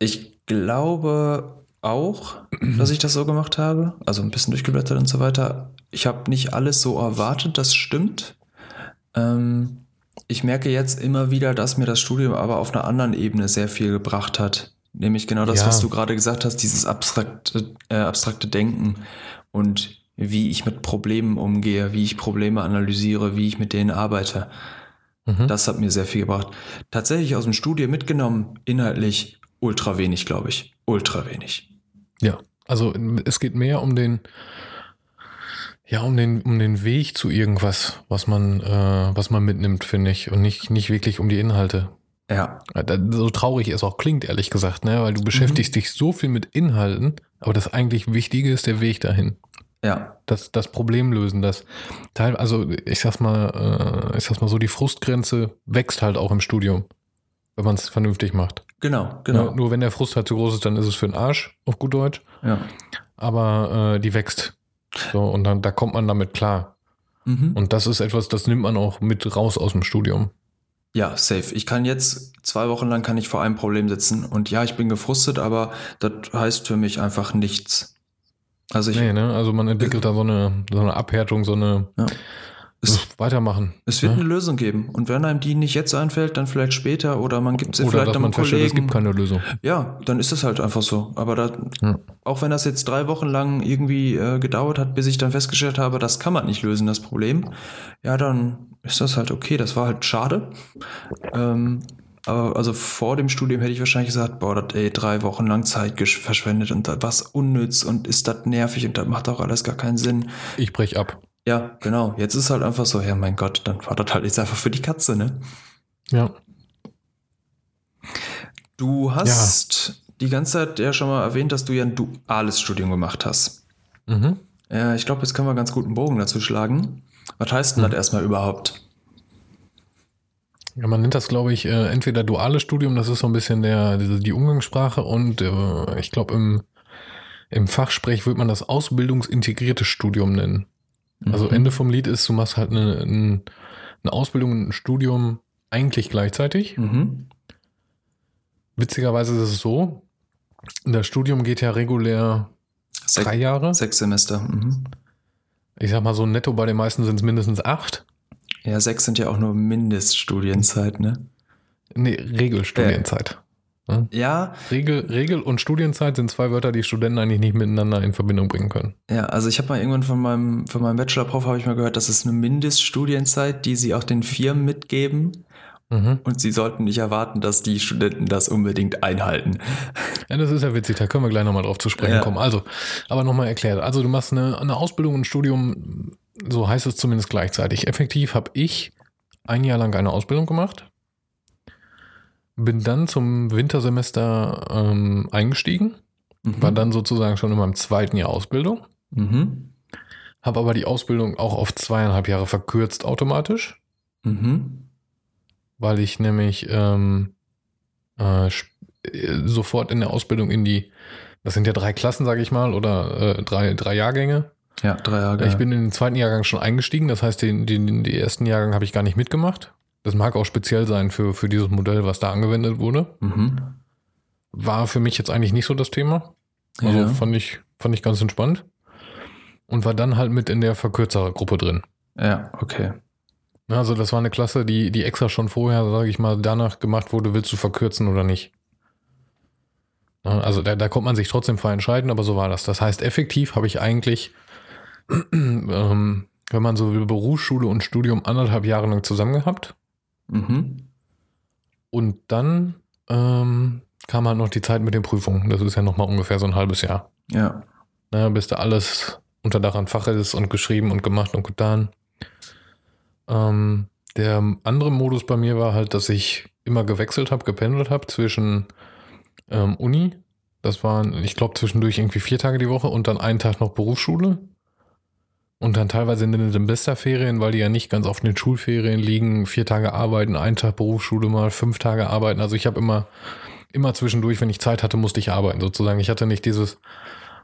Ich glaube auch, dass ich das so gemacht habe. Also ein bisschen durchgeblättert und so weiter. Ich habe nicht alles so erwartet, das stimmt. Ähm, ich merke jetzt immer wieder, dass mir das Studium aber auf einer anderen Ebene sehr viel gebracht hat. Nämlich genau das, Ja. was du gerade gesagt hast, dieses abstrakte, äh, abstrakte Denken und wie ich mit Problemen umgehe, wie ich Probleme analysiere, wie ich mit denen arbeite. Mhm. Das hat mir sehr viel gebracht. Tatsächlich aus dem Studium mitgenommen, inhaltlich ultra wenig, glaube ich. Ultra wenig. Ja, also es geht mehr um den, ja, um den, um den Weg zu irgendwas, was man, äh, was man mitnimmt, finde ich, und nicht, nicht wirklich um die Inhalte. Ja, da- So traurig es auch klingt, ehrlich gesagt, ne? weil du beschäftigst dich so viel mit Inhalten, aber das eigentlich Wichtige ist der Weg dahin. Ja, Das, das Problem lösen, das Teil, also ich sag's mal, äh, ich sag's mal so, die Frustgrenze wächst halt auch im Studium, wenn man es vernünftig macht. genau, genau. Ne? Nur wenn der Frust halt zu groß ist, dann ist es für den Arsch, auf gut Deutsch. Ja. aber äh, die wächst. So, und dann da kommt man damit klar. Mhm. Und das ist etwas, das nimmt man auch mit raus aus dem Studium. Ja, safe. Ich kann jetzt zwei Wochen lang kann ich vor einem Problem sitzen und ja, ich bin gefrustet, aber das heißt für mich einfach nichts. Also ich, Nee, ne? Also man entwickelt da so eine, so eine Abhärtung, so eine Ja. es, weitermachen. es wird ne? eine Lösung geben. Und wenn einem die nicht jetzt einfällt, dann vielleicht später oder man gibt sie Oder vielleicht dass einem man feststellt, es Kollegen. gibt keine Lösung. Ja, dann ist es halt einfach so. Aber da, Ja. auch wenn das jetzt drei Wochen lang irgendwie äh, gedauert hat, bis ich dann festgestellt habe, das kann man nicht lösen, das Problem, ja, dann ist das halt okay. Das war halt schade. Ähm, aber also vor dem Studium hätte ich wahrscheinlich gesagt, boah, das ey, drei Wochen lang Zeit verschwendet und das was unnütz und ist das nervig und das macht auch alles gar keinen Sinn. Ich brech ab. Ja, genau. Jetzt ist halt einfach so, ja, mein Gott, dann war das halt jetzt einfach für die Katze, ne? Ja. Du hast die ganze Zeit ja schon mal erwähnt, dass du ja ein duales Studium gemacht hast. Mhm. Ja, ich glaube, jetzt können wir ganz gut einen Bogen dazu schlagen. Was heißt denn Hm. das erstmal überhaupt? Ja, man nennt das, glaube ich, äh, entweder duales Studium, das ist so ein bisschen der, die, Umgangssprache und äh, ich glaube, im, im Fachsprech würde man das ausbildungsintegriertes Studium nennen. Also Mhm. Ende vom Lied ist, du machst halt eine, eine, eine Ausbildung und ein Studium eigentlich gleichzeitig. Mhm. Witzigerweise ist es so, das Studium geht ja regulär Sech, drei Jahre. Sechs Semester. Mhm. Ich sag mal so netto bei den meisten sind es mindestens acht. Ja, sechs sind ja auch nur Mindeststudienzeit, ne? Nee, Regelstudienzeit. Ja, Regel, Regel und Studienzeit sind zwei Wörter, die Studenten eigentlich nicht miteinander in Verbindung bringen können. ja, also ich habe mal irgendwann von meinem, von meinem Bachelor-Prof habe ich mal gehört, das ist eine Mindeststudienzeit, die sie auch den Firmen mitgeben. Mhm. Und sie sollten nicht erwarten, dass die Studenten das unbedingt einhalten. Ja, das ist ja witzig, da können wir gleich nochmal drauf zu sprechen Ja. kommen. Also, aber nochmal erklärt. Also, du machst eine, eine Ausbildung und ein Studium, so heißt es zumindest gleichzeitig. Effektiv habe ich ein Jahr lang eine Ausbildung gemacht. Bin dann zum Wintersemester ähm, eingestiegen, Mhm. war dann sozusagen schon in meinem zweiten Jahr Ausbildung, Mhm. habe aber die Ausbildung auch auf zweieinhalb Jahre verkürzt automatisch, Mhm. weil ich nämlich ähm, äh, äh, sofort in der Ausbildung in die, das sind ja drei Klassen, sage ich mal, oder äh, drei, drei Jahrgänge. Ja, drei Jahre. Ich bin in den zweiten Jahrgang schon eingestiegen, das heißt, den, den, den ersten Jahrgang habe ich gar nicht mitgemacht. Das mag auch speziell sein für, für dieses Modell, was da angewendet wurde. Mhm. War für mich jetzt eigentlich nicht so das Thema. Also ja. fand, ich, fand ich ganz entspannt. Und war dann halt mit in der Verkürzergruppe drin. ja, okay. Also das war eine Klasse, die, die extra schon vorher, sage ich mal, danach gemacht wurde, willst du verkürzen oder nicht. Also da, da konnte man sich trotzdem frei entscheiden, aber so war das. Das heißt, effektiv habe ich eigentlich, ähm, wenn man so will, Berufsschule und Studium anderthalb Jahre lang zusammen gehabt. Mhm. Und dann ähm, kam halt noch die Zeit mit den Prüfungen. Das ist ja nochmal ungefähr so ein halbes Jahr. Ja. Ne, bis da alles unter Dach und Fach ist und geschrieben und gemacht und getan. Ähm, der andere Modus bei mir war halt, dass ich immer gewechselt habe, gependelt habe zwischen ähm, Uni, das waren, ich glaube, zwischendurch irgendwie vier Tage die Woche und dann einen Tag noch Berufsschule. Und dann teilweise in den Semesterferien, weil die ja nicht ganz auf den Schulferien liegen, vier Tage arbeiten, einen Tag Berufsschule mal, fünf Tage arbeiten. Also ich habe immer, immer zwischendurch, wenn ich Zeit hatte, musste ich arbeiten sozusagen. Ich hatte nicht dieses,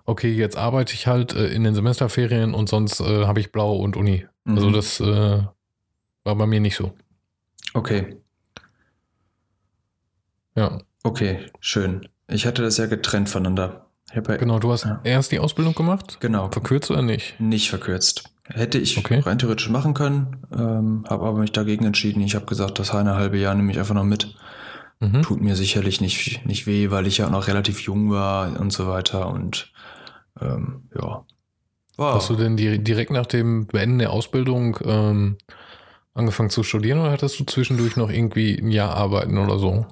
okay, jetzt arbeite ich halt äh, in den Semesterferien und sonst äh, habe ich Blau und Uni. Also Mhm. das äh, war bei mir nicht so. Okay. Ja, Okay, schön. Ich hatte das ja getrennt voneinander. Ja genau. Du hast Ja. erst die Ausbildung gemacht, genau verkürzt oder nicht? nicht verkürzt. Hätte ich Okay. rein theoretisch machen können, ähm, habe aber mich dagegen entschieden. Ich habe gesagt, das eine halbe Jahr nehme ich einfach noch mit. Mhm. Tut mir sicherlich nicht, nicht weh, weil ich ja noch relativ jung war und so weiter. Und ähm, ja. Wow. Hast du denn di direkt nach dem Beenden der Ausbildung ähm, angefangen zu studieren oder hattest du zwischendurch noch irgendwie ein Jahr arbeiten oder so?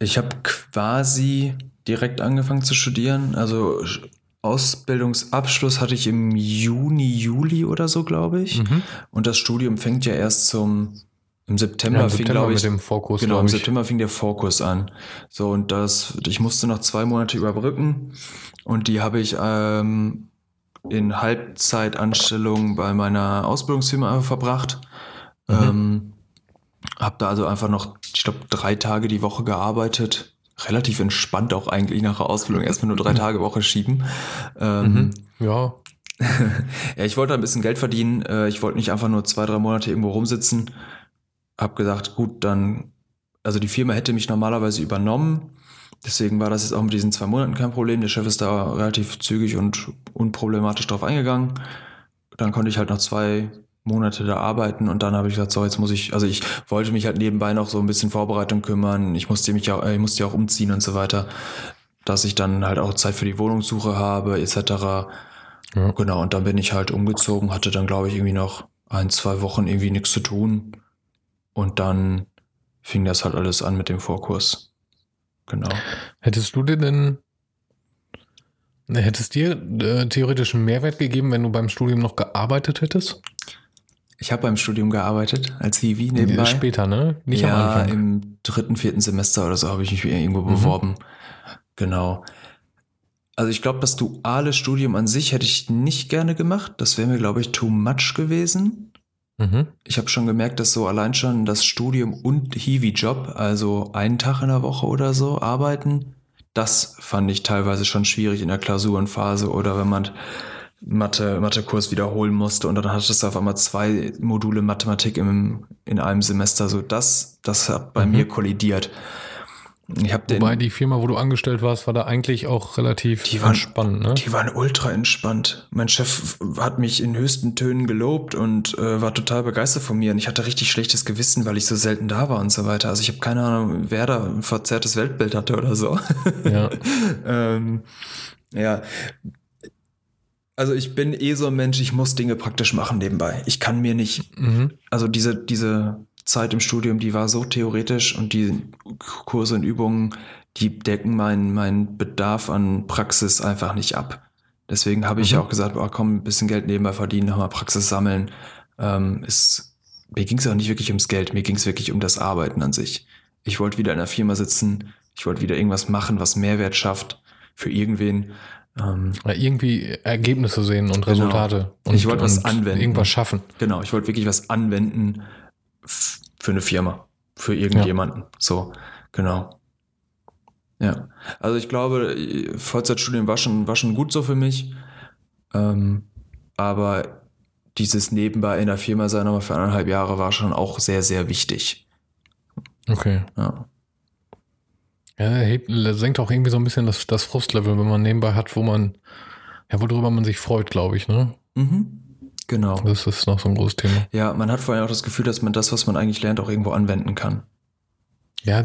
Ich habe quasi direkt angefangen zu studieren. Also Sch- Ausbildungsabschluss hatte ich im Juni, Juli oder so, glaube ich. Mhm. Und das Studium fängt ja erst zum im September, Ja, im fing, glaube mit ich. dem Fokus, genau, im. September fing der Fokus an. So, und das, ich musste noch zwei Monate überbrücken. Und die habe ich ähm, in Halbzeitanstellung bei meiner Ausbildungsfirma verbracht. Mhm. Ähm, hab da also einfach noch, ich glaube, drei Tage die Woche gearbeitet. Relativ entspannt auch eigentlich nach der Ausbildung. Erstmal nur drei Tage Woche schieben. Ähm, Mhm. Ja, ja, ich wollte ein bisschen Geld verdienen. Äh, Ich wollte nicht einfach nur zwei, drei Monate irgendwo rumsitzen. Hab gesagt, gut, dann, also die Firma hätte mich normalerweise übernommen. Deswegen war das jetzt auch mit diesen zwei Monaten kein Problem. Der Chef ist da relativ zügig und unproblematisch drauf eingegangen. Dann konnte ich halt noch zwei Monate da arbeiten und dann habe ich gesagt, so, jetzt muss ich, also ich wollte mich halt nebenbei noch so ein bisschen Vorbereitung kümmern. Ich musste mich ja, ich musste ja auch umziehen und so weiter, dass ich dann halt auch Zeit für die Wohnungssuche habe, etc. Ja. Genau, und dann bin ich halt umgezogen, hatte dann, glaube ich, irgendwie noch ein, zwei Wochen irgendwie nichts zu tun. Und dann fing das halt alles an mit dem Vorkurs. Genau. Hättest du dir denn, hättest dir äh, theoretisch einen Mehrwert gegeben, wenn du beim Studium noch gearbeitet hättest? Ich habe beim Studium gearbeitet als Hiwi nebenbei. Später, ne? Nicht am ja, Anfang. im dritten, vierten Semester oder so habe ich mich irgendwo Mhm. beworben. Genau. Also ich glaube, das duale Studium an sich hätte ich nicht gerne gemacht. Das wäre mir, glaube ich, too much gewesen. Mhm. Ich habe schon gemerkt, dass so allein schon das Studium und Hiwi-Job, also einen Tag in der Woche oder so arbeiten, das fand ich teilweise schon schwierig in der Klausurenphase oder wenn man Mathe, Mathekurs wiederholen musste und dann hattest du auf einmal zwei Module Mathematik im, in einem Semester. So das, das hat bei Mhm. mir kollidiert. Ich habe den, Wobei die Firma, wo du angestellt warst, war da eigentlich auch relativ Die waren- entspannt, ne? Die waren ultra entspannt. Mein Chef hat mich in höchsten Tönen gelobt und äh, war total begeistert von mir. Und ich hatte richtig schlechtes Gewissen, weil ich so selten da war und so weiter. Also ich habe keine Ahnung, wer da ein verzerrtes Weltbild hatte oder so. Ja. ähm, ja. Also ich bin eh so ein Mensch, ich muss Dinge praktisch machen nebenbei. Ich kann mir nicht Mhm. also diese, diese Zeit im Studium, die war so theoretisch und die Kurse und Übungen, die decken meinen meinen Bedarf an Praxis einfach nicht ab. Deswegen habe ich Mhm. auch gesagt, oh, komm, ein bisschen Geld nebenbei verdienen, nochmal Praxis sammeln. Ähm, ist, mir ging es auch nicht wirklich ums Geld, mir ging es wirklich um das Arbeiten an sich. Ich wollte wieder in der Firma sitzen. Ich wollte wieder irgendwas machen, was Mehrwert schafft für irgendwen. Ähm, ja, irgendwie Ergebnisse sehen und genau. Resultate. Und, ich wollte was anwenden. Irgendwas schaffen. Genau, ich wollte wirklich was anwenden für eine Firma, für irgendjemanden. Ja. So, genau. Ja, also ich glaube, Vollzeitstudium war schon, war schon gut so für mich. Ähm, aber dieses Nebenbei in der Firma sein, aber für eineinhalb Jahre war schon auch sehr, sehr wichtig. Okay. Ja. Ja, hebt, senkt auch irgendwie so ein bisschen das, das Frustlevel, wenn man nebenbei hat, wo man, ja, worüber man sich freut, glaube ich, ne? Mhm. Genau. Das ist noch so ein großes Thema. Ja, man hat vor allem auch das Gefühl, dass man das, was man eigentlich lernt, auch irgendwo anwenden kann. Ja,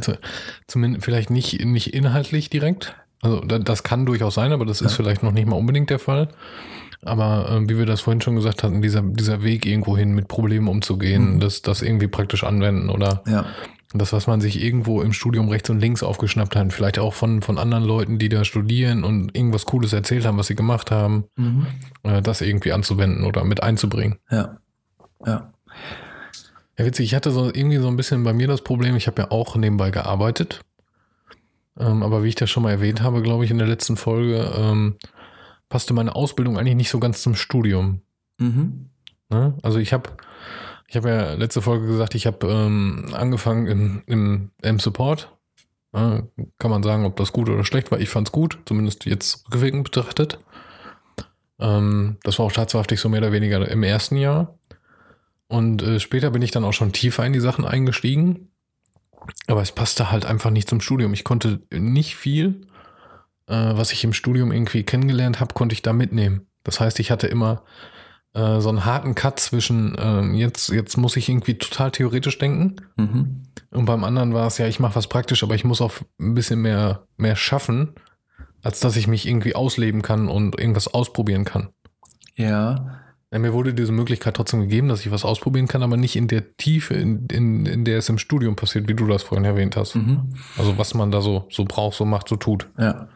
zumindest vielleicht nicht, nicht inhaltlich direkt. Also das kann durchaus sein, aber das ja. ist vielleicht noch nicht mal unbedingt der Fall. Aber äh, wie wir das vorhin schon gesagt hatten, dieser, dieser Weg irgendwo hin mit Problemen umzugehen, mhm. das, das irgendwie praktisch anwenden oder ja. Das, was man sich irgendwo im Studium rechts und links aufgeschnappt hat, vielleicht auch von, von anderen Leuten, die da studieren und irgendwas Cooles erzählt haben, was sie gemacht haben, mhm. äh, das irgendwie anzuwenden oder mit einzubringen. Ja. Ja. Ja, witzig, ich hatte so irgendwie so ein bisschen bei mir das Problem, ich habe ja auch nebenbei gearbeitet. Ähm, aber wie ich das schon mal erwähnt habe, glaube ich, in der letzten Folge, ähm, passte meine Ausbildung eigentlich nicht so ganz zum Studium. Mhm. Ne? Also ich habe ich habe ja letzte Folge gesagt, ich habe ähm, angefangen im, im, im Support. Ja, kann man sagen, ob das gut oder schlecht war. Ich fand es gut, zumindest jetzt rückwirkend betrachtet. Ähm, das war auch tatsächlich so mehr oder weniger im ersten Jahr. Und äh, später bin ich dann auch schon tiefer in die Sachen eingestiegen. Aber es passte halt einfach nicht zum Studium. Ich konnte nicht viel äh, was ich im Studium irgendwie kennengelernt habe, konnte ich da mitnehmen. Das heißt, ich hatte immer äh, so einen harten Cut zwischen, äh, jetzt, jetzt muss ich irgendwie total theoretisch denken. Mhm. Und beim anderen war es ja, ich mache was praktisch, aber ich muss auch ein bisschen mehr, mehr schaffen, als dass ich mich irgendwie ausleben kann und irgendwas ausprobieren kann. Ja. Ja, mir wurde diese Möglichkeit trotzdem gegeben, dass ich was ausprobieren kann, aber nicht in der Tiefe, in, in, in der es im Studium passiert, wie du das vorhin erwähnt hast. Mhm. Also was man da so, so braucht, so macht, so tut. Ja.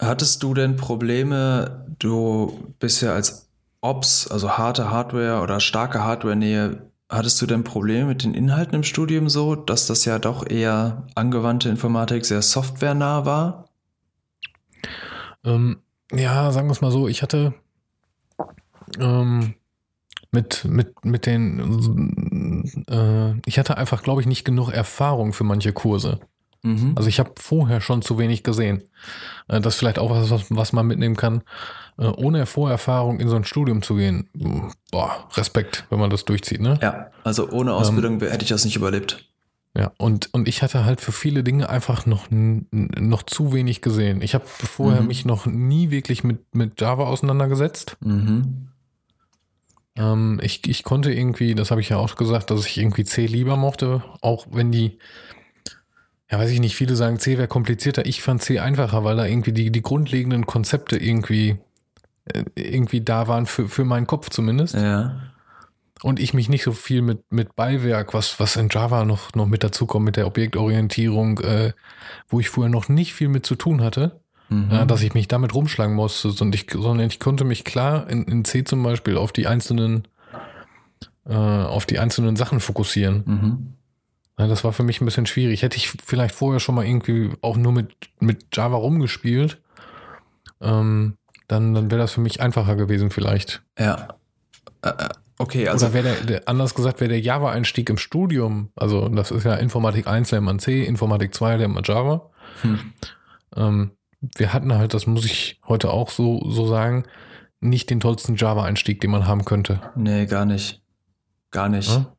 Hattest du denn Probleme, du bist ja als Ops, also harte Hardware oder starke Hardware-Nähe, hattest du denn Probleme mit den Inhalten im Studium so, dass das ja doch eher angewandte Informatik sehr softwarenah war? Ähm, ja, sagen wir es mal so, ich hatte ähm, mit, mit, mit den, äh, ich hatte einfach, glaube ich, nicht genug Erfahrung für manche Kurse. Mhm. Also ich habe vorher schon zu wenig gesehen. Äh, das ist vielleicht auch was, was man mitnehmen kann. Äh, ohne Vorerfahrung in so ein Studium zu gehen, boah, Respekt, wenn man das durchzieht, ne? Ja, also ohne Ausbildung ähm, hätte ich das nicht überlebt. Ja, und, und ich hatte halt für viele Dinge einfach noch, noch zu wenig gesehen. Ich habe vorher mhm. mich noch nie wirklich mit, mit Java auseinandergesetzt. Mhm. Ähm, ich, ich konnte irgendwie, das habe ich ja auch gesagt, dass ich irgendwie C lieber mochte, auch wenn die, ja, weiß ich nicht, viele sagen, C wäre komplizierter. Ich fand C einfacher, weil da irgendwie die, die grundlegenden Konzepte irgendwie, äh, irgendwie da waren für, für meinen Kopf zumindest. Ja. Und ich mich nicht so viel mit, mit Beiwerk, was, was in Java noch, noch mit dazukommt, mit der Objektorientierung, äh, wo ich vorher noch nicht viel mit zu tun hatte, mhm. äh, dass ich mich damit rumschlagen musste, sondern ich, sondern ich konnte mich klar in, in C zum Beispiel auf die einzelnen, äh, auf die einzelnen Sachen fokussieren. Mhm. Das war für mich ein bisschen schwierig. Hätte ich vielleicht vorher schon mal irgendwie auch nur mit, mit Java rumgespielt, ähm, dann, dann wäre das für mich einfacher gewesen vielleicht. Ja. Äh, äh okay, also. Oder wäre der, der, anders gesagt, wäre der Java-Einstieg im Studium, also das ist ja Informatik 1 lernt man C, Informatik 2 lernt man Java. Hm. Ähm, wir hatten halt, das muss ich heute auch so, so sagen, nicht den tollsten Java-Einstieg, den man haben könnte. Nee, gar nicht. Gar nicht. Ja?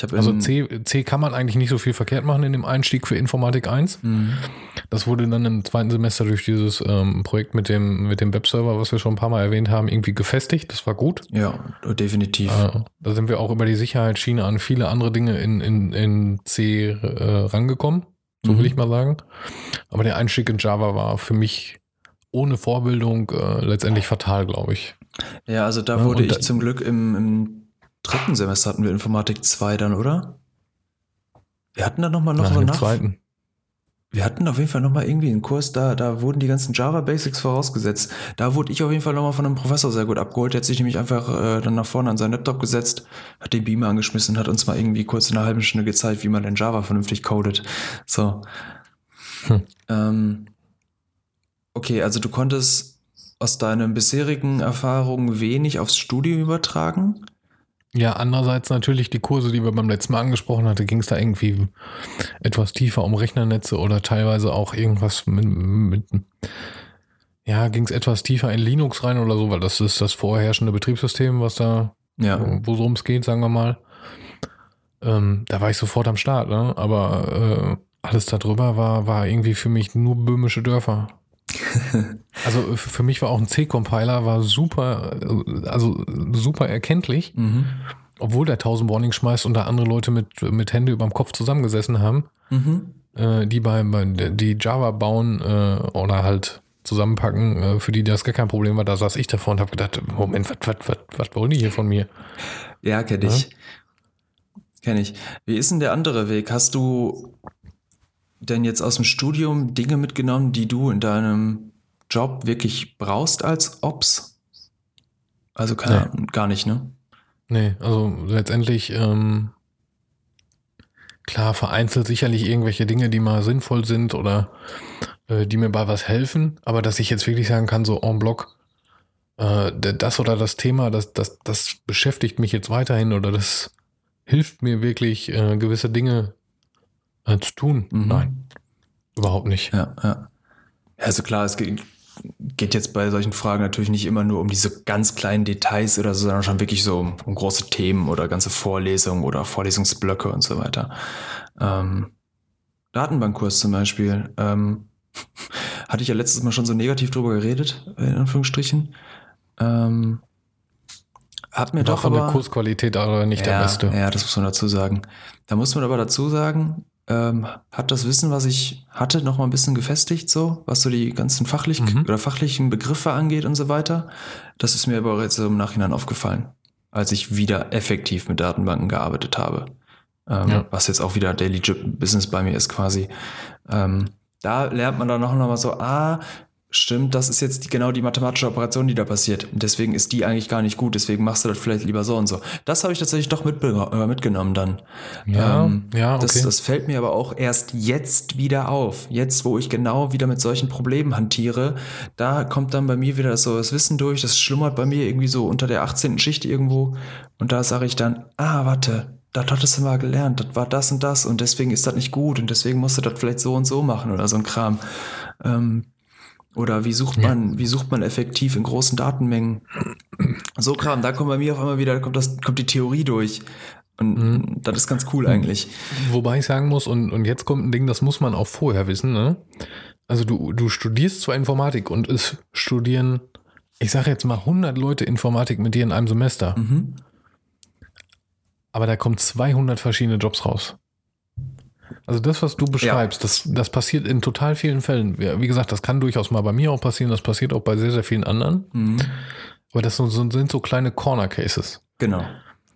Also C, C kann man eigentlich nicht so viel verkehrt machen in dem Einstieg für Informatik 1. Mhm. Das wurde dann im zweiten Semester durch dieses ähm, Projekt mit dem, mit dem Webserver, was wir schon ein paar Mal erwähnt haben, irgendwie gefestigt. Das war gut. Ja, definitiv. Äh, da sind wir auch über die Sicherheitsschiene an viele andere Dinge in, in, in C äh, rangekommen. So mhm. will ich mal sagen. Aber der Einstieg in Java war für mich ohne Vorbildung äh, letztendlich fatal, glaube ich. Ja, also da wurde ja, ich da, zum Glück im, im dritten Semester hatten wir Informatik 2 dann, oder? Wir hatten da nochmal noch, Nein, so nach. zweiten. wir hatten auf jeden Fall nochmal irgendwie einen Kurs, da, da wurden die ganzen Java Basics vorausgesetzt. Da wurde ich auf jeden Fall nochmal von einem Professor sehr gut abgeholt. Der hat sich nämlich einfach äh, dann nach vorne an seinen Laptop gesetzt, hat den Beamer angeschmissen, hat uns mal irgendwie kurz in einer halben Stunde gezeigt, wie man in Java vernünftig codet. So. Hm. Ähm, okay, also du konntest aus deinen bisherigen Erfahrungen wenig aufs Studium übertragen. Ja, andererseits natürlich die Kurse, die wir beim letzten Mal angesprochen hatten, ging es da irgendwie etwas tiefer um Rechnernetze oder teilweise auch irgendwas mit, mit ja, ging es etwas tiefer in Linux rein oder so, weil das ist das vorherrschende Betriebssystem, was da, ja. wo es geht, sagen wir mal. Ähm, da war ich sofort am Start, ne? aber äh, alles darüber war, war irgendwie für mich nur böhmische Dörfer. also für mich war auch ein C-Compiler war super, also super erkenntlich, mhm. obwohl der 1000 Warning schmeißt und da andere Leute mit, mit Hände über dem Kopf zusammengesessen haben, mhm. äh, die bei, bei, die Java bauen äh, oder halt zusammenpacken, äh, für die das gar kein Problem war. Da saß ich davor und habe gedacht, Moment, was, was, was, was wollen die hier von mir? Ja, kenne ich. Ja? Kenne ich. Wie ist denn der andere Weg? Hast du denn jetzt aus dem Studium Dinge mitgenommen, die du in deinem Job wirklich brauchst als Ops? Also keine, nee. gar nicht, ne? Nee, also letztendlich, ähm, klar, vereinzelt sicherlich irgendwelche Dinge, die mal sinnvoll sind oder äh, die mir bei was helfen, aber dass ich jetzt wirklich sagen kann, so en bloc, äh, das oder das Thema, das, das, das beschäftigt mich jetzt weiterhin oder das hilft mir wirklich, äh, gewisse Dinge äh, zu tun. Mhm. Nein, überhaupt nicht. Ja, ja. Also klar, es geht, geht jetzt bei solchen Fragen natürlich nicht immer nur um diese ganz kleinen Details oder so, sondern schon wirklich so um, um große Themen oder ganze Vorlesungen oder Vorlesungsblöcke und so weiter. Ähm, Datenbankkurs zum Beispiel. Ähm, hatte ich ja letztes Mal schon so negativ drüber geredet, in Anführungsstrichen. Ähm, hat mir War doch von aber, der Kursqualität aber nicht ja, der beste. Ja, das muss man dazu sagen. Da muss man aber dazu sagen, ähm, hat das Wissen, was ich hatte, noch mal ein bisschen gefestigt, so, was so die ganzen fachlich mhm. oder fachlichen Begriffe angeht und so weiter. Das ist mir aber jetzt im Nachhinein aufgefallen, als ich wieder effektiv mit Datenbanken gearbeitet habe. Ähm, ja. Was jetzt auch wieder Daily Business bei mir ist quasi. Ähm, da lernt man dann noch mal so, ah, stimmt, das ist jetzt genau die mathematische Operation, die da passiert. Deswegen ist die eigentlich gar nicht gut, deswegen machst du das vielleicht lieber so und so. Das habe ich tatsächlich doch äh, mitgenommen dann. Ja, ähm, ja okay. das, das fällt mir aber auch erst jetzt wieder auf. Jetzt, wo ich genau wieder mit solchen Problemen hantiere, da kommt dann bei mir wieder so das Wissen durch, das schlummert bei mir irgendwie so unter der 18. Schicht irgendwo und da sage ich dann, ah, warte, das hattest du mal gelernt, das war das und das und deswegen ist das nicht gut und deswegen musst du das vielleicht so und so machen oder so ein Kram. Ähm, oder wie sucht man, ja. wie sucht man effektiv in großen Datenmengen? So Kram, da kommt bei mir auf einmal wieder, kommt das, kommt die Theorie durch. Und mhm. das ist ganz cool eigentlich. Wobei ich sagen muss, und, und jetzt kommt ein Ding, das muss man auch vorher wissen, ne? Also du, du studierst zwar Informatik und es studieren, ich sage jetzt mal 100 Leute Informatik mit dir in einem Semester. Mhm. Aber da kommen 200 verschiedene Jobs raus. Also das, was du beschreibst, ja. das, das passiert in total vielen Fällen. Wie gesagt, das kann durchaus mal bei mir auch passieren, das passiert auch bei sehr, sehr vielen anderen. Mhm. Aber das sind so kleine Corner Cases. Genau.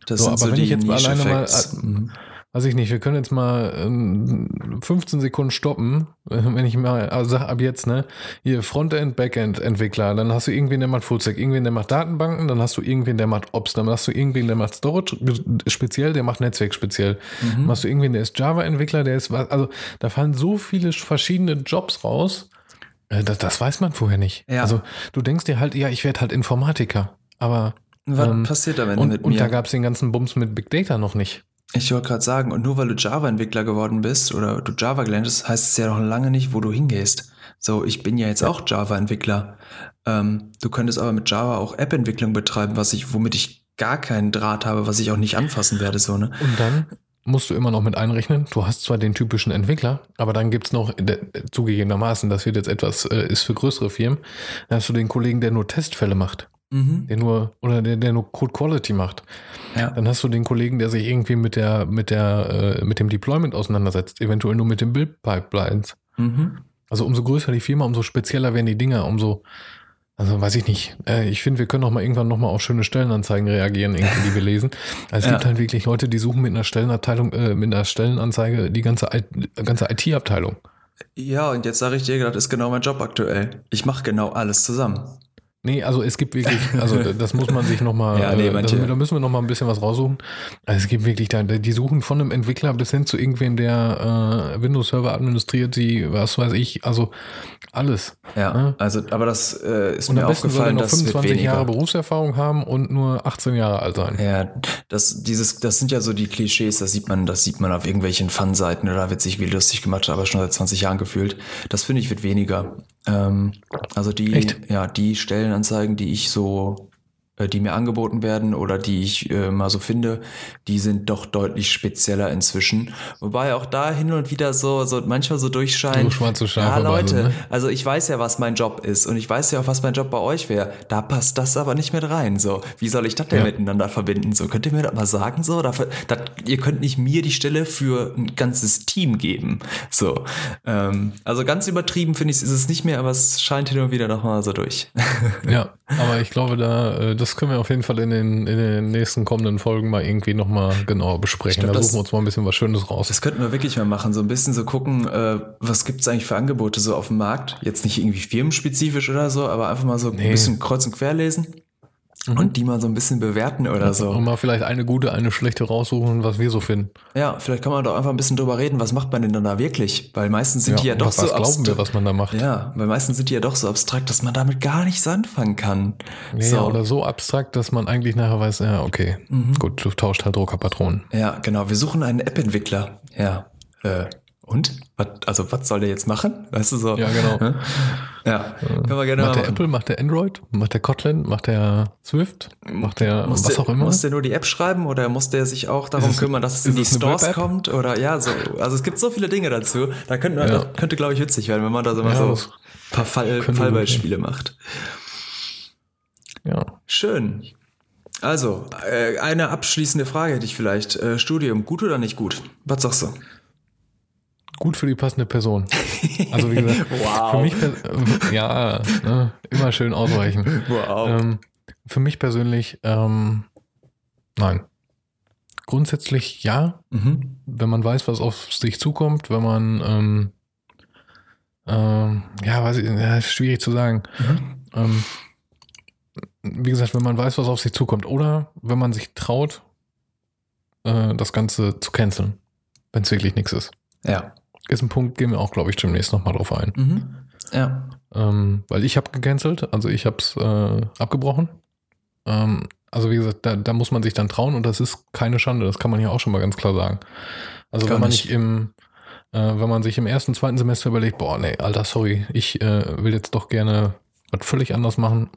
Das so, aber so wenn ich jetzt alleine mal, äh, mhm weiß ich nicht, wir können jetzt mal äh, 15 Sekunden stoppen, wenn ich mal also sag ab jetzt, ne, hier Frontend, Backend Entwickler, dann hast du irgendwen, der macht Fullstack, irgendwen, der macht Datenbanken, dann hast du irgendwen, der macht Ops, dann hast du irgendwen, der macht Storage speziell, der macht Netzwerk speziell. Mhm. Dann hast du irgendwen, der ist Java Entwickler, der ist also da fallen so viele verschiedene Jobs raus. Äh, das, das weiß man vorher nicht. Ja. Also du denkst dir halt, ja, ich werde halt Informatiker, aber was ähm, passiert da, wenn und, mit mir? Und da gab es den ganzen Bums mit Big Data noch nicht. Ich wollte gerade sagen, und nur weil du Java-Entwickler geworden bist oder du Java gelernt hast, heißt es ja noch lange nicht, wo du hingehst. So, ich bin ja jetzt auch Java-Entwickler. Ähm, du könntest aber mit Java auch App-Entwicklung betreiben, was ich, womit ich gar keinen Draht habe, was ich auch nicht anfassen werde, so, ne? Und dann musst du immer noch mit einrechnen. Du hast zwar den typischen Entwickler, aber dann gibt es noch, zugegebenermaßen, das wird jetzt etwas, äh, ist für größere Firmen, dann hast du den Kollegen, der nur Testfälle macht mhm. der nur, oder der, der nur Code Quality macht. Ja. Dann hast du den Kollegen, der sich irgendwie mit der, mit der, äh, mit dem Deployment auseinandersetzt, eventuell nur mit den Build-Pipelines. Mhm. Also umso größer die Firma, umso spezieller werden die Dinger, umso, also weiß ich nicht. Äh, ich finde, wir können auch mal irgendwann nochmal auf schöne Stellenanzeigen reagieren, irgendwie, die wir lesen. Also es ja. gibt halt wirklich Leute, die suchen mit einer Stellenabteilung, äh, mit einer Stellenanzeige die ganze, ganze IT-Abteilung. Ja, und jetzt sage ich dir, das ist genau mein Job aktuell. Ich mache genau alles zusammen. Nee, also es gibt wirklich, also das muss man sich nochmal, Ja, nee, äh, manche- da müssen wir nochmal ein bisschen was raussuchen. Also es gibt wirklich, da, die suchen von einem Entwickler bis hin zu irgendwen, der äh, Windows-Server administriert, die, was weiß ich, also alles. Ja, Ja. also, aber das äh, ist Und mir am besten soll aufgefallen, noch das wird 25 weniger. Jahre Berufserfahrung haben und nur 18 Jahre alt sein. Ja, das, dieses, das sind ja so die Klischees, das sieht man, das sieht man auf irgendwelchen Fun-Seiten oder wird sich wie lustig gemacht, aber schon seit 20 Jahren gefühlt. Das finde ich wird weniger. Ähm, also die, Echt? ja, die Stellenanzeigen, die ich so, die mir angeboten werden oder die ich äh, mal so finde, die sind doch deutlich spezieller inzwischen. Wobei auch da hin und wieder so, so manchmal so durchscheint. So Ja, Leute, sind, ne? also ich weiß ja, was mein Job ist und ich weiß ja auch, was mein Job bei euch wäre. Da passt das aber nicht mit rein. So, wie soll ich das denn Ja. miteinander verbinden? So, könnt ihr mir das mal sagen? So, dafür, das, ihr könnt nicht mir die Stelle für ein ganzes Team geben. So, ähm, also ganz übertrieben finde ich, ist es nicht mehr, aber es scheint hin und wieder noch mal so durch. Ja, aber ich glaube, da, äh, das können wir auf jeden Fall in den, in den nächsten kommenden Folgen mal irgendwie nochmal genauer besprechen. Glaub, da das- suchen wir uns mal ein bisschen was Schönes raus. Das könnten wir wirklich mal machen, so ein bisschen so gucken, äh, was gibt's eigentlich für Angebote so auf dem Markt? Jetzt nicht irgendwie firmenspezifisch oder so, aber einfach mal so ein Nee. bisschen kreuz und quer lesen und die mal so ein bisschen bewerten oder so. Und mal vielleicht eine gute, eine schlechte raussuchen, was wir so finden. Ja, vielleicht kann man doch einfach ein bisschen drüber reden, was macht man denn da wirklich? Weil meistens sind die ja doch was, so was glauben wir, abstrakt. was man da macht. Ja, weil meistens sind die ja doch so abstrakt, dass man damit gar nichts anfangen kann. Nee, so. Oder so abstrakt, dass man eigentlich nachher weiß, ja, okay, Mhm. gut, du tauscht halt Druckerpatronen. Ja, genau. Wir suchen einen App-Entwickler. Ja. Äh, und? Was, also, was soll der jetzt machen? Weißt du so? Ja, genau. Hä? Ja, können wir gerne Macht mal der machen. Apple, macht der Android, macht der Kotlin, macht der Swift, macht der Muss was der, auch immer? Muss der nur die App schreiben oder muss der sich auch darum es- kümmern, dass es in die es Stores kommt? Oder ja, so. Also es gibt so viele Dinge dazu. Da könnte, Ja. das könnte glaube ich, witzig werden, wenn man da so mal Ja, so ein paar Fall, Fallbeispiele macht. ja. Schön. Also, äh, eine abschließende Frage hätte ich vielleicht. Äh, Studium, gut oder nicht gut? Was sagst du? Gut für die passende Person. Also wie gesagt, Wow. für mich, ja, ne, immer schön ausweichen. Wow. Ähm, für mich persönlich, ähm, nein. Grundsätzlich ja, mhm. wenn man weiß, was auf sich zukommt, wenn man, ähm, ähm, ja, weiß ich, ja, ist schwierig zu sagen. Mhm. Ähm, wie gesagt, wenn man weiß, was auf sich zukommt, oder wenn man sich traut, äh, das Ganze zu canceln, wenn es wirklich nichts ist. Ja. Ist ein Punkt, gehen wir auch, glaube ich, demnächst nochmal drauf ein. Mhm. Ja. Ähm, weil ich habe gecancelt, also ich habe es äh, abgebrochen. Ähm, also wie gesagt, da, da muss man sich dann trauen und das ist keine Schande, das kann man hier auch schon mal ganz klar sagen. Also Gar wenn man nicht. im, äh, wenn man sich im ersten, zweiten Semester überlegt, boah, nee, Alter, sorry, ich äh, will jetzt doch gerne was völlig anders machen.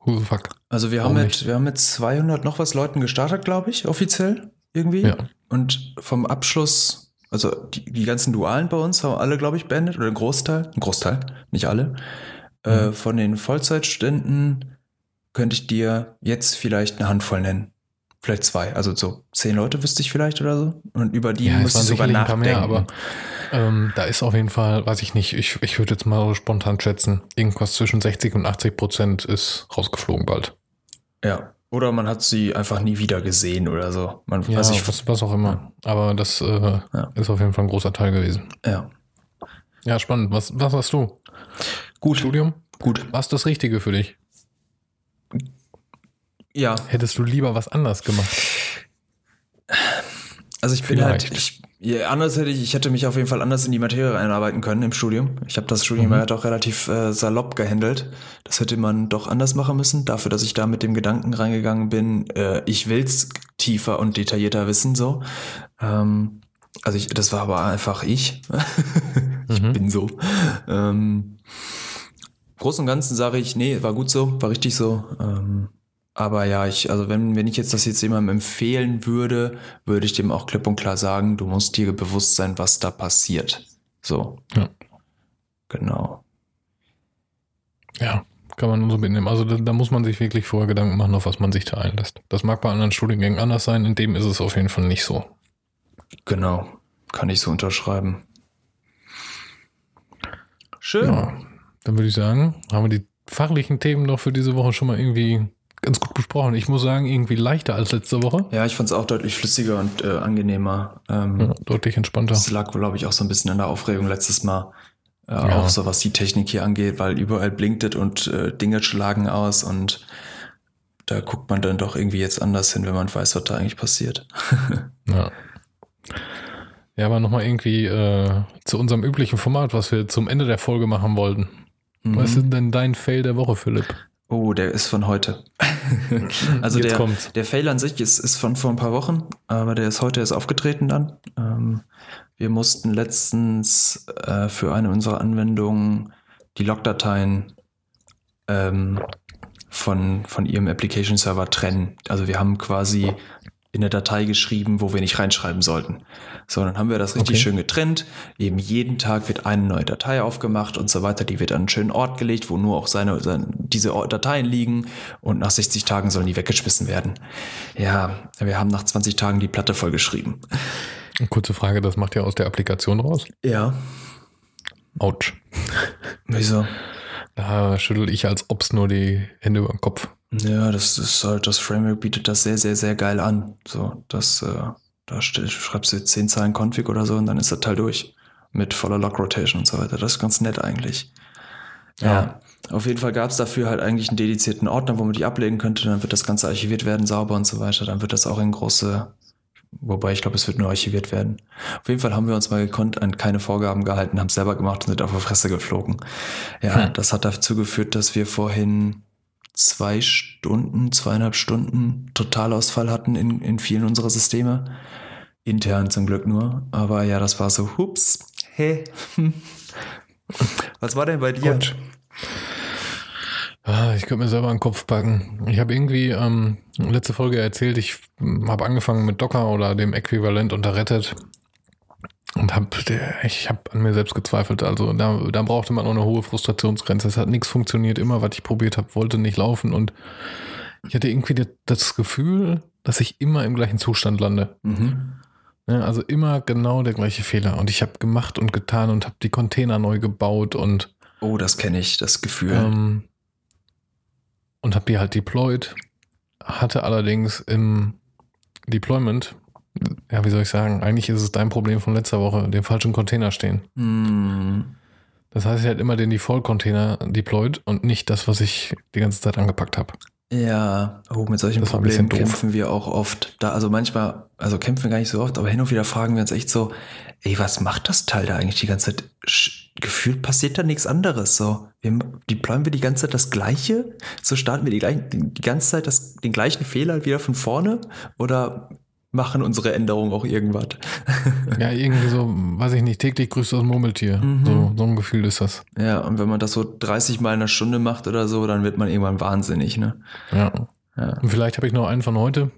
Who the fuck? Also wir Warum haben, nicht? mit, wir haben mit 200 noch was Leuten gestartet, glaube ich, offiziell irgendwie. Ja. Und vom Abschluss, also die, die ganzen Dualen bei uns haben alle, glaube ich, beendet oder ein Großteil, ein Großteil, nicht alle. Äh, Mhm. von den Vollzeitstudenten könnte ich dir jetzt vielleicht eine Handvoll nennen. Vielleicht zwei, also so zehn Leute wüsste ich vielleicht oder so. Und über die Ja, müsste ich sogar sicherlich ein paar nachdenken. mehr, aber ähm, da ist auf jeden Fall, weiß ich nicht, ich, ich würde jetzt mal spontan schätzen, irgendwas zwischen 60 und 80 Prozent ist rausgeflogen bald. ja. Oder man hat sie einfach nie wieder gesehen oder so. Man, Ja, also ich, was, was auch immer. Aber das äh, Ja. ist auf jeden Fall ein großer Teil gewesen. ja. Ja, spannend. Was, was hast du? Gut, Studium? gut. Was das Richtige für dich? Ja, Hättest du lieber was anders gemacht? Also ich bin Vielleicht. halt, ich, ja, anders hätte ich, ich hätte mich auf jeden Fall anders in die Materie einarbeiten können im Studium. Ich habe das Studium Mhm. ja doch relativ äh, salopp gehandelt. Das hätte man doch anders machen müssen, dafür, dass ich da mit dem Gedanken reingegangen bin, äh, ich will's tiefer und detaillierter wissen, so. Ähm, also ich, das war aber einfach ich. ich Mhm. bin so. Ähm, Großen und Ganzen sage ich, nee, war gut so, war richtig so. Ähm, aber ja, ich, also wenn, wenn ich jetzt das jetzt jemandem empfehlen würde, würde ich dem auch klipp und klar sagen, du musst dir bewusst sein, was da passiert. So. Ja. Genau. Ja, kann man nur so mitnehmen. Also da, da muss man sich wirklich vorher Gedanken machen, auf was man sich da einlässt. Das mag bei anderen Studiengängen anders sein, in dem ist es auf jeden Fall nicht so. Genau. Kann ich so unterschreiben. Schön. Ja, dann würde ich sagen, haben wir die fachlichen Themen doch für diese Woche schon mal irgendwie ganz gut besprochen. Ich muss sagen, irgendwie leichter als letzte Woche. Ja, ich fand es auch deutlich flüssiger und äh, angenehmer. Ähm, Ja, deutlich entspannter. Das lag, glaube ich, auch so ein bisschen an der Aufregung letztes Mal. Äh, Ja. Auch so, was die Technik hier angeht, weil überall blinkt es und äh, Dinge schlagen aus und da guckt man dann doch irgendwie jetzt anders hin, wenn man weiß, was da eigentlich passiert. Ja. Ja, aber nochmal irgendwie äh, zu unserem üblichen Format, was wir zum Ende der Folge machen wollten. Was ist denn dein Fail der Woche, Philipp? Oh, der ist von heute. also Jetzt der, kommt's. der Fail an sich ist, ist von vor ein paar Wochen, aber der ist heute erst aufgetreten dann. Ähm, wir mussten letztens äh, für eine unserer Anwendungen die Logdateien ähm, von, von ihrem Application Server trennen. Also wir haben quasi in der Datei geschrieben, wo wir nicht reinschreiben sollten. So, dann haben wir das richtig Okay. schön getrennt. Eben jeden Tag wird eine neue Datei aufgemacht und so weiter. Die wird an einen schönen Ort gelegt, wo nur auch seine, seine diese Dateien liegen. Und nach 60 Tagen sollen die weggeschmissen werden. Ja, wir haben nach 20 Tagen die Platte vollgeschrieben. Kurze Frage, das macht ja aus der Applikation raus. Ja. Autsch. Wieso? Da schüttel ich, als ob's nur die Hände über den Kopf. Ja, das ist halt, das Framework bietet das sehr, sehr, sehr geil an. So, das, äh, da schreibst du jetzt 10 Zeilen Config oder so und dann ist das Teil durch. Mit voller Lock Rotation und so weiter. Das ist ganz nett eigentlich. Ja. Auf jeden Fall gab es dafür halt eigentlich einen dedizierten Ordner, wo man die ablegen könnte. Dann wird das Ganze archiviert werden, sauber und so weiter. Dann wird das auch in große, wobei ich glaube, es wird nur archiviert werden. Auf jeden Fall haben wir uns mal gekonnt an keine Vorgaben gehalten, haben es selber gemacht und sind auf die Fresse geflogen. Ja, Hm. das hat dazu geführt, dass wir vorhin zwei Stunden, zweieinhalb Stunden Totalausfall hatten in, in vielen unserer Systeme. Intern zum Glück nur. Aber ja, das war so, hups, hä. hm. Was war denn bei dir? Gut. Ich könnte mir selber einen Kopf packen. Ich habe irgendwie ähm, letzte Folge erzählt, ich habe angefangen mit Docker oder dem Äquivalent unter Rettet und hab, ich habe an mir selbst gezweifelt. Also da, da brauchte man auch eine hohe Frustrationsgrenze. Es hat nichts funktioniert. Immer, was ich probiert habe, wollte nicht laufen und ich hatte irgendwie das- Gefühl, dass ich immer im gleichen Zustand lande. Mhm. Ja, also immer genau der gleiche Fehler. Und ich habe gemacht und getan und habe die Container neu gebaut und Oh, das kenne ich, das Gefühl. ähm, und habe die halt deployed. Hatte allerdings im Deployment, ja, wie soll ich sagen, eigentlich ist es dein Problem von letzter Woche, den falschen Container stehen. Hm. Das heißt, ich halt immer den Default-Container deployed und nicht das, was ich die ganze Zeit angepackt habe. Ja, oh, mit solchen Das Problemen kämpfen wir auch oft. Da, also manchmal, also kämpfen wir gar nicht so oft, aber hin und wieder fragen wir uns echt so, ey, was macht das Teil da eigentlich die ganze Zeit? Sch- Gefühlt passiert da nichts anderes. So, wir, deployen wir die ganze Zeit das Gleiche? So starten wir die, die ganze Zeit das, den gleichen Fehler wieder von vorne? Oder machen unsere Änderungen auch irgendwas? Ja, irgendwie so, weiß ich nicht, täglich grüßt das Murmeltier. Mhm. So, so ein Gefühl ist das. Ja, und wenn man das so 30 Mal in einer Stunde macht oder so, dann wird man irgendwann wahnsinnig, ne? Ja. Ja. Und vielleicht habe ich noch einen von heute,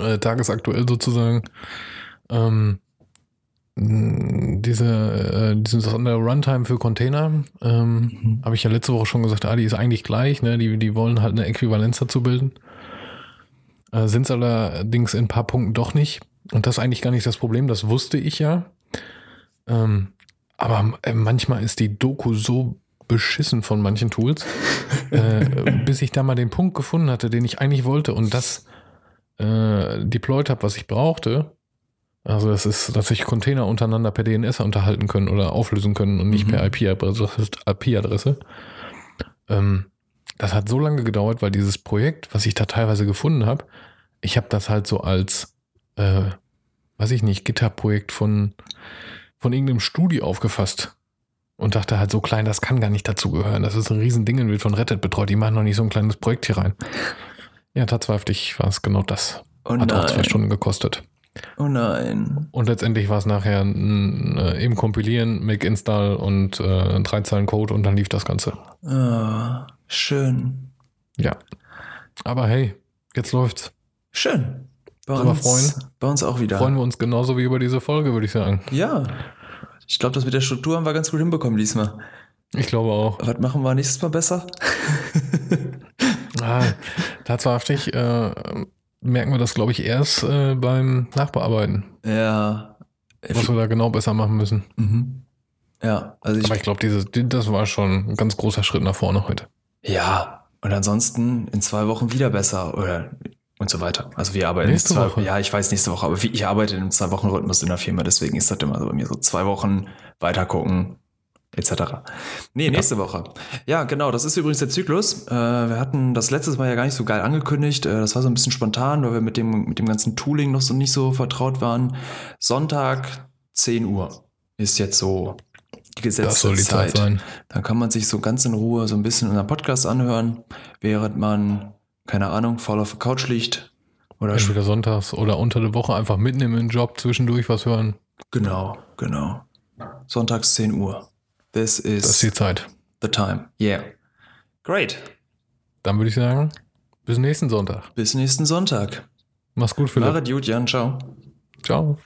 äh, tagesaktuell sozusagen. Ähm, diese, äh, dieses andere Runtime für Container, ähm, Mhm. habe ich ja letzte Woche schon gesagt, ah, die ist eigentlich gleich, ne? die, die wollen halt eine Äquivalenz dazu bilden. Äh, Sind es allerdings in ein paar Punkten doch nicht. Und das ist eigentlich gar nicht das Problem, das wusste ich ja. Ähm, aber äh, manchmal ist die Doku so beschissen von manchen Tools, äh, bis ich da mal den Punkt gefunden hatte, den ich eigentlich wollte und das äh, deployed habe, was ich brauchte. Also es ist, dass sich Container untereinander per DNS unterhalten können oder auflösen können und nicht Mhm. per IP-Adresse. IP-Adresse. Ähm, das hat so lange gedauert, weil dieses Projekt, was ich da teilweise gefunden habe, ich habe das halt so als, äh, weiß ich nicht, GitHub-Projekt von, von irgendeinem Studio aufgefasst und dachte halt so klein, das kann gar nicht dazugehören. Das ist ein Riesending und wird von Reddit betreut. Die machen noch nicht so ein kleines Projekt hier rein. Ja, tatsächlich war es genau das. Oh Hat auch zwei. Stunden gekostet. Oh nein. Und letztendlich war es nachher äh, eben kompilieren, make install und äh, drei Zeilen Code und dann lief das Ganze. Ah, schön. Ja. Aber hey, jetzt läuft's. Schön. Bei uns, freuen? bei uns auch wieder. Freuen wir uns genauso wie über diese Folge, würde ich sagen. Ja. Ich glaube, das mit der Struktur haben wir ganz gut hinbekommen diesmal. Ich glaube auch. Was machen wir nächstes Mal besser? Ah, tatsächlich äh, merken wir das, glaube ich, erst äh, beim Nachbearbeiten, Ja. was wir da genau besser machen müssen. Mhm. Ja, also ich, Aber ich glaube, das war schon ein ganz großer Schritt nach vorne heute. ja, Und ansonsten in zwei Wochen wieder besser oder und so weiter. Also wir arbeiten Nächste zwei, Woche. ja, ich weiß nächste Woche, aber ich arbeite in einem zwei Wochen Rhythmus in der Firma, deswegen ist das immer so bei mir so zwei Wochen weiter gucken etc. Nee, nächste Woche. Ja, genau, das ist übrigens der Zyklus. Äh, wir hatten das letztes Mal ja gar nicht so geil angekündigt. Äh, das war so ein bisschen spontan, weil wir mit dem, mit dem ganzen Tooling noch so nicht so vertraut waren. Sonntag, 10 Uhr ist jetzt so die gesetzte Das soll die Zeit sein. dann kann man sich so ganz in Ruhe so ein bisschen unseren Podcast anhören, während man, keine Ahnung, faul auf der Couch liegt. Oder Entweder sonntags oder unter der Woche einfach mitnehmen in den Job, zwischendurch was hören. genau, genau. Sonntags 10 Uhr. This is Das ist die Zeit. the time. Yeah. Great. Dann würde ich sagen, bis nächsten Sonntag. Bis nächsten Sonntag. Mach's gut, Philipp. Mach's gut, Jan. Ciao. Ciao.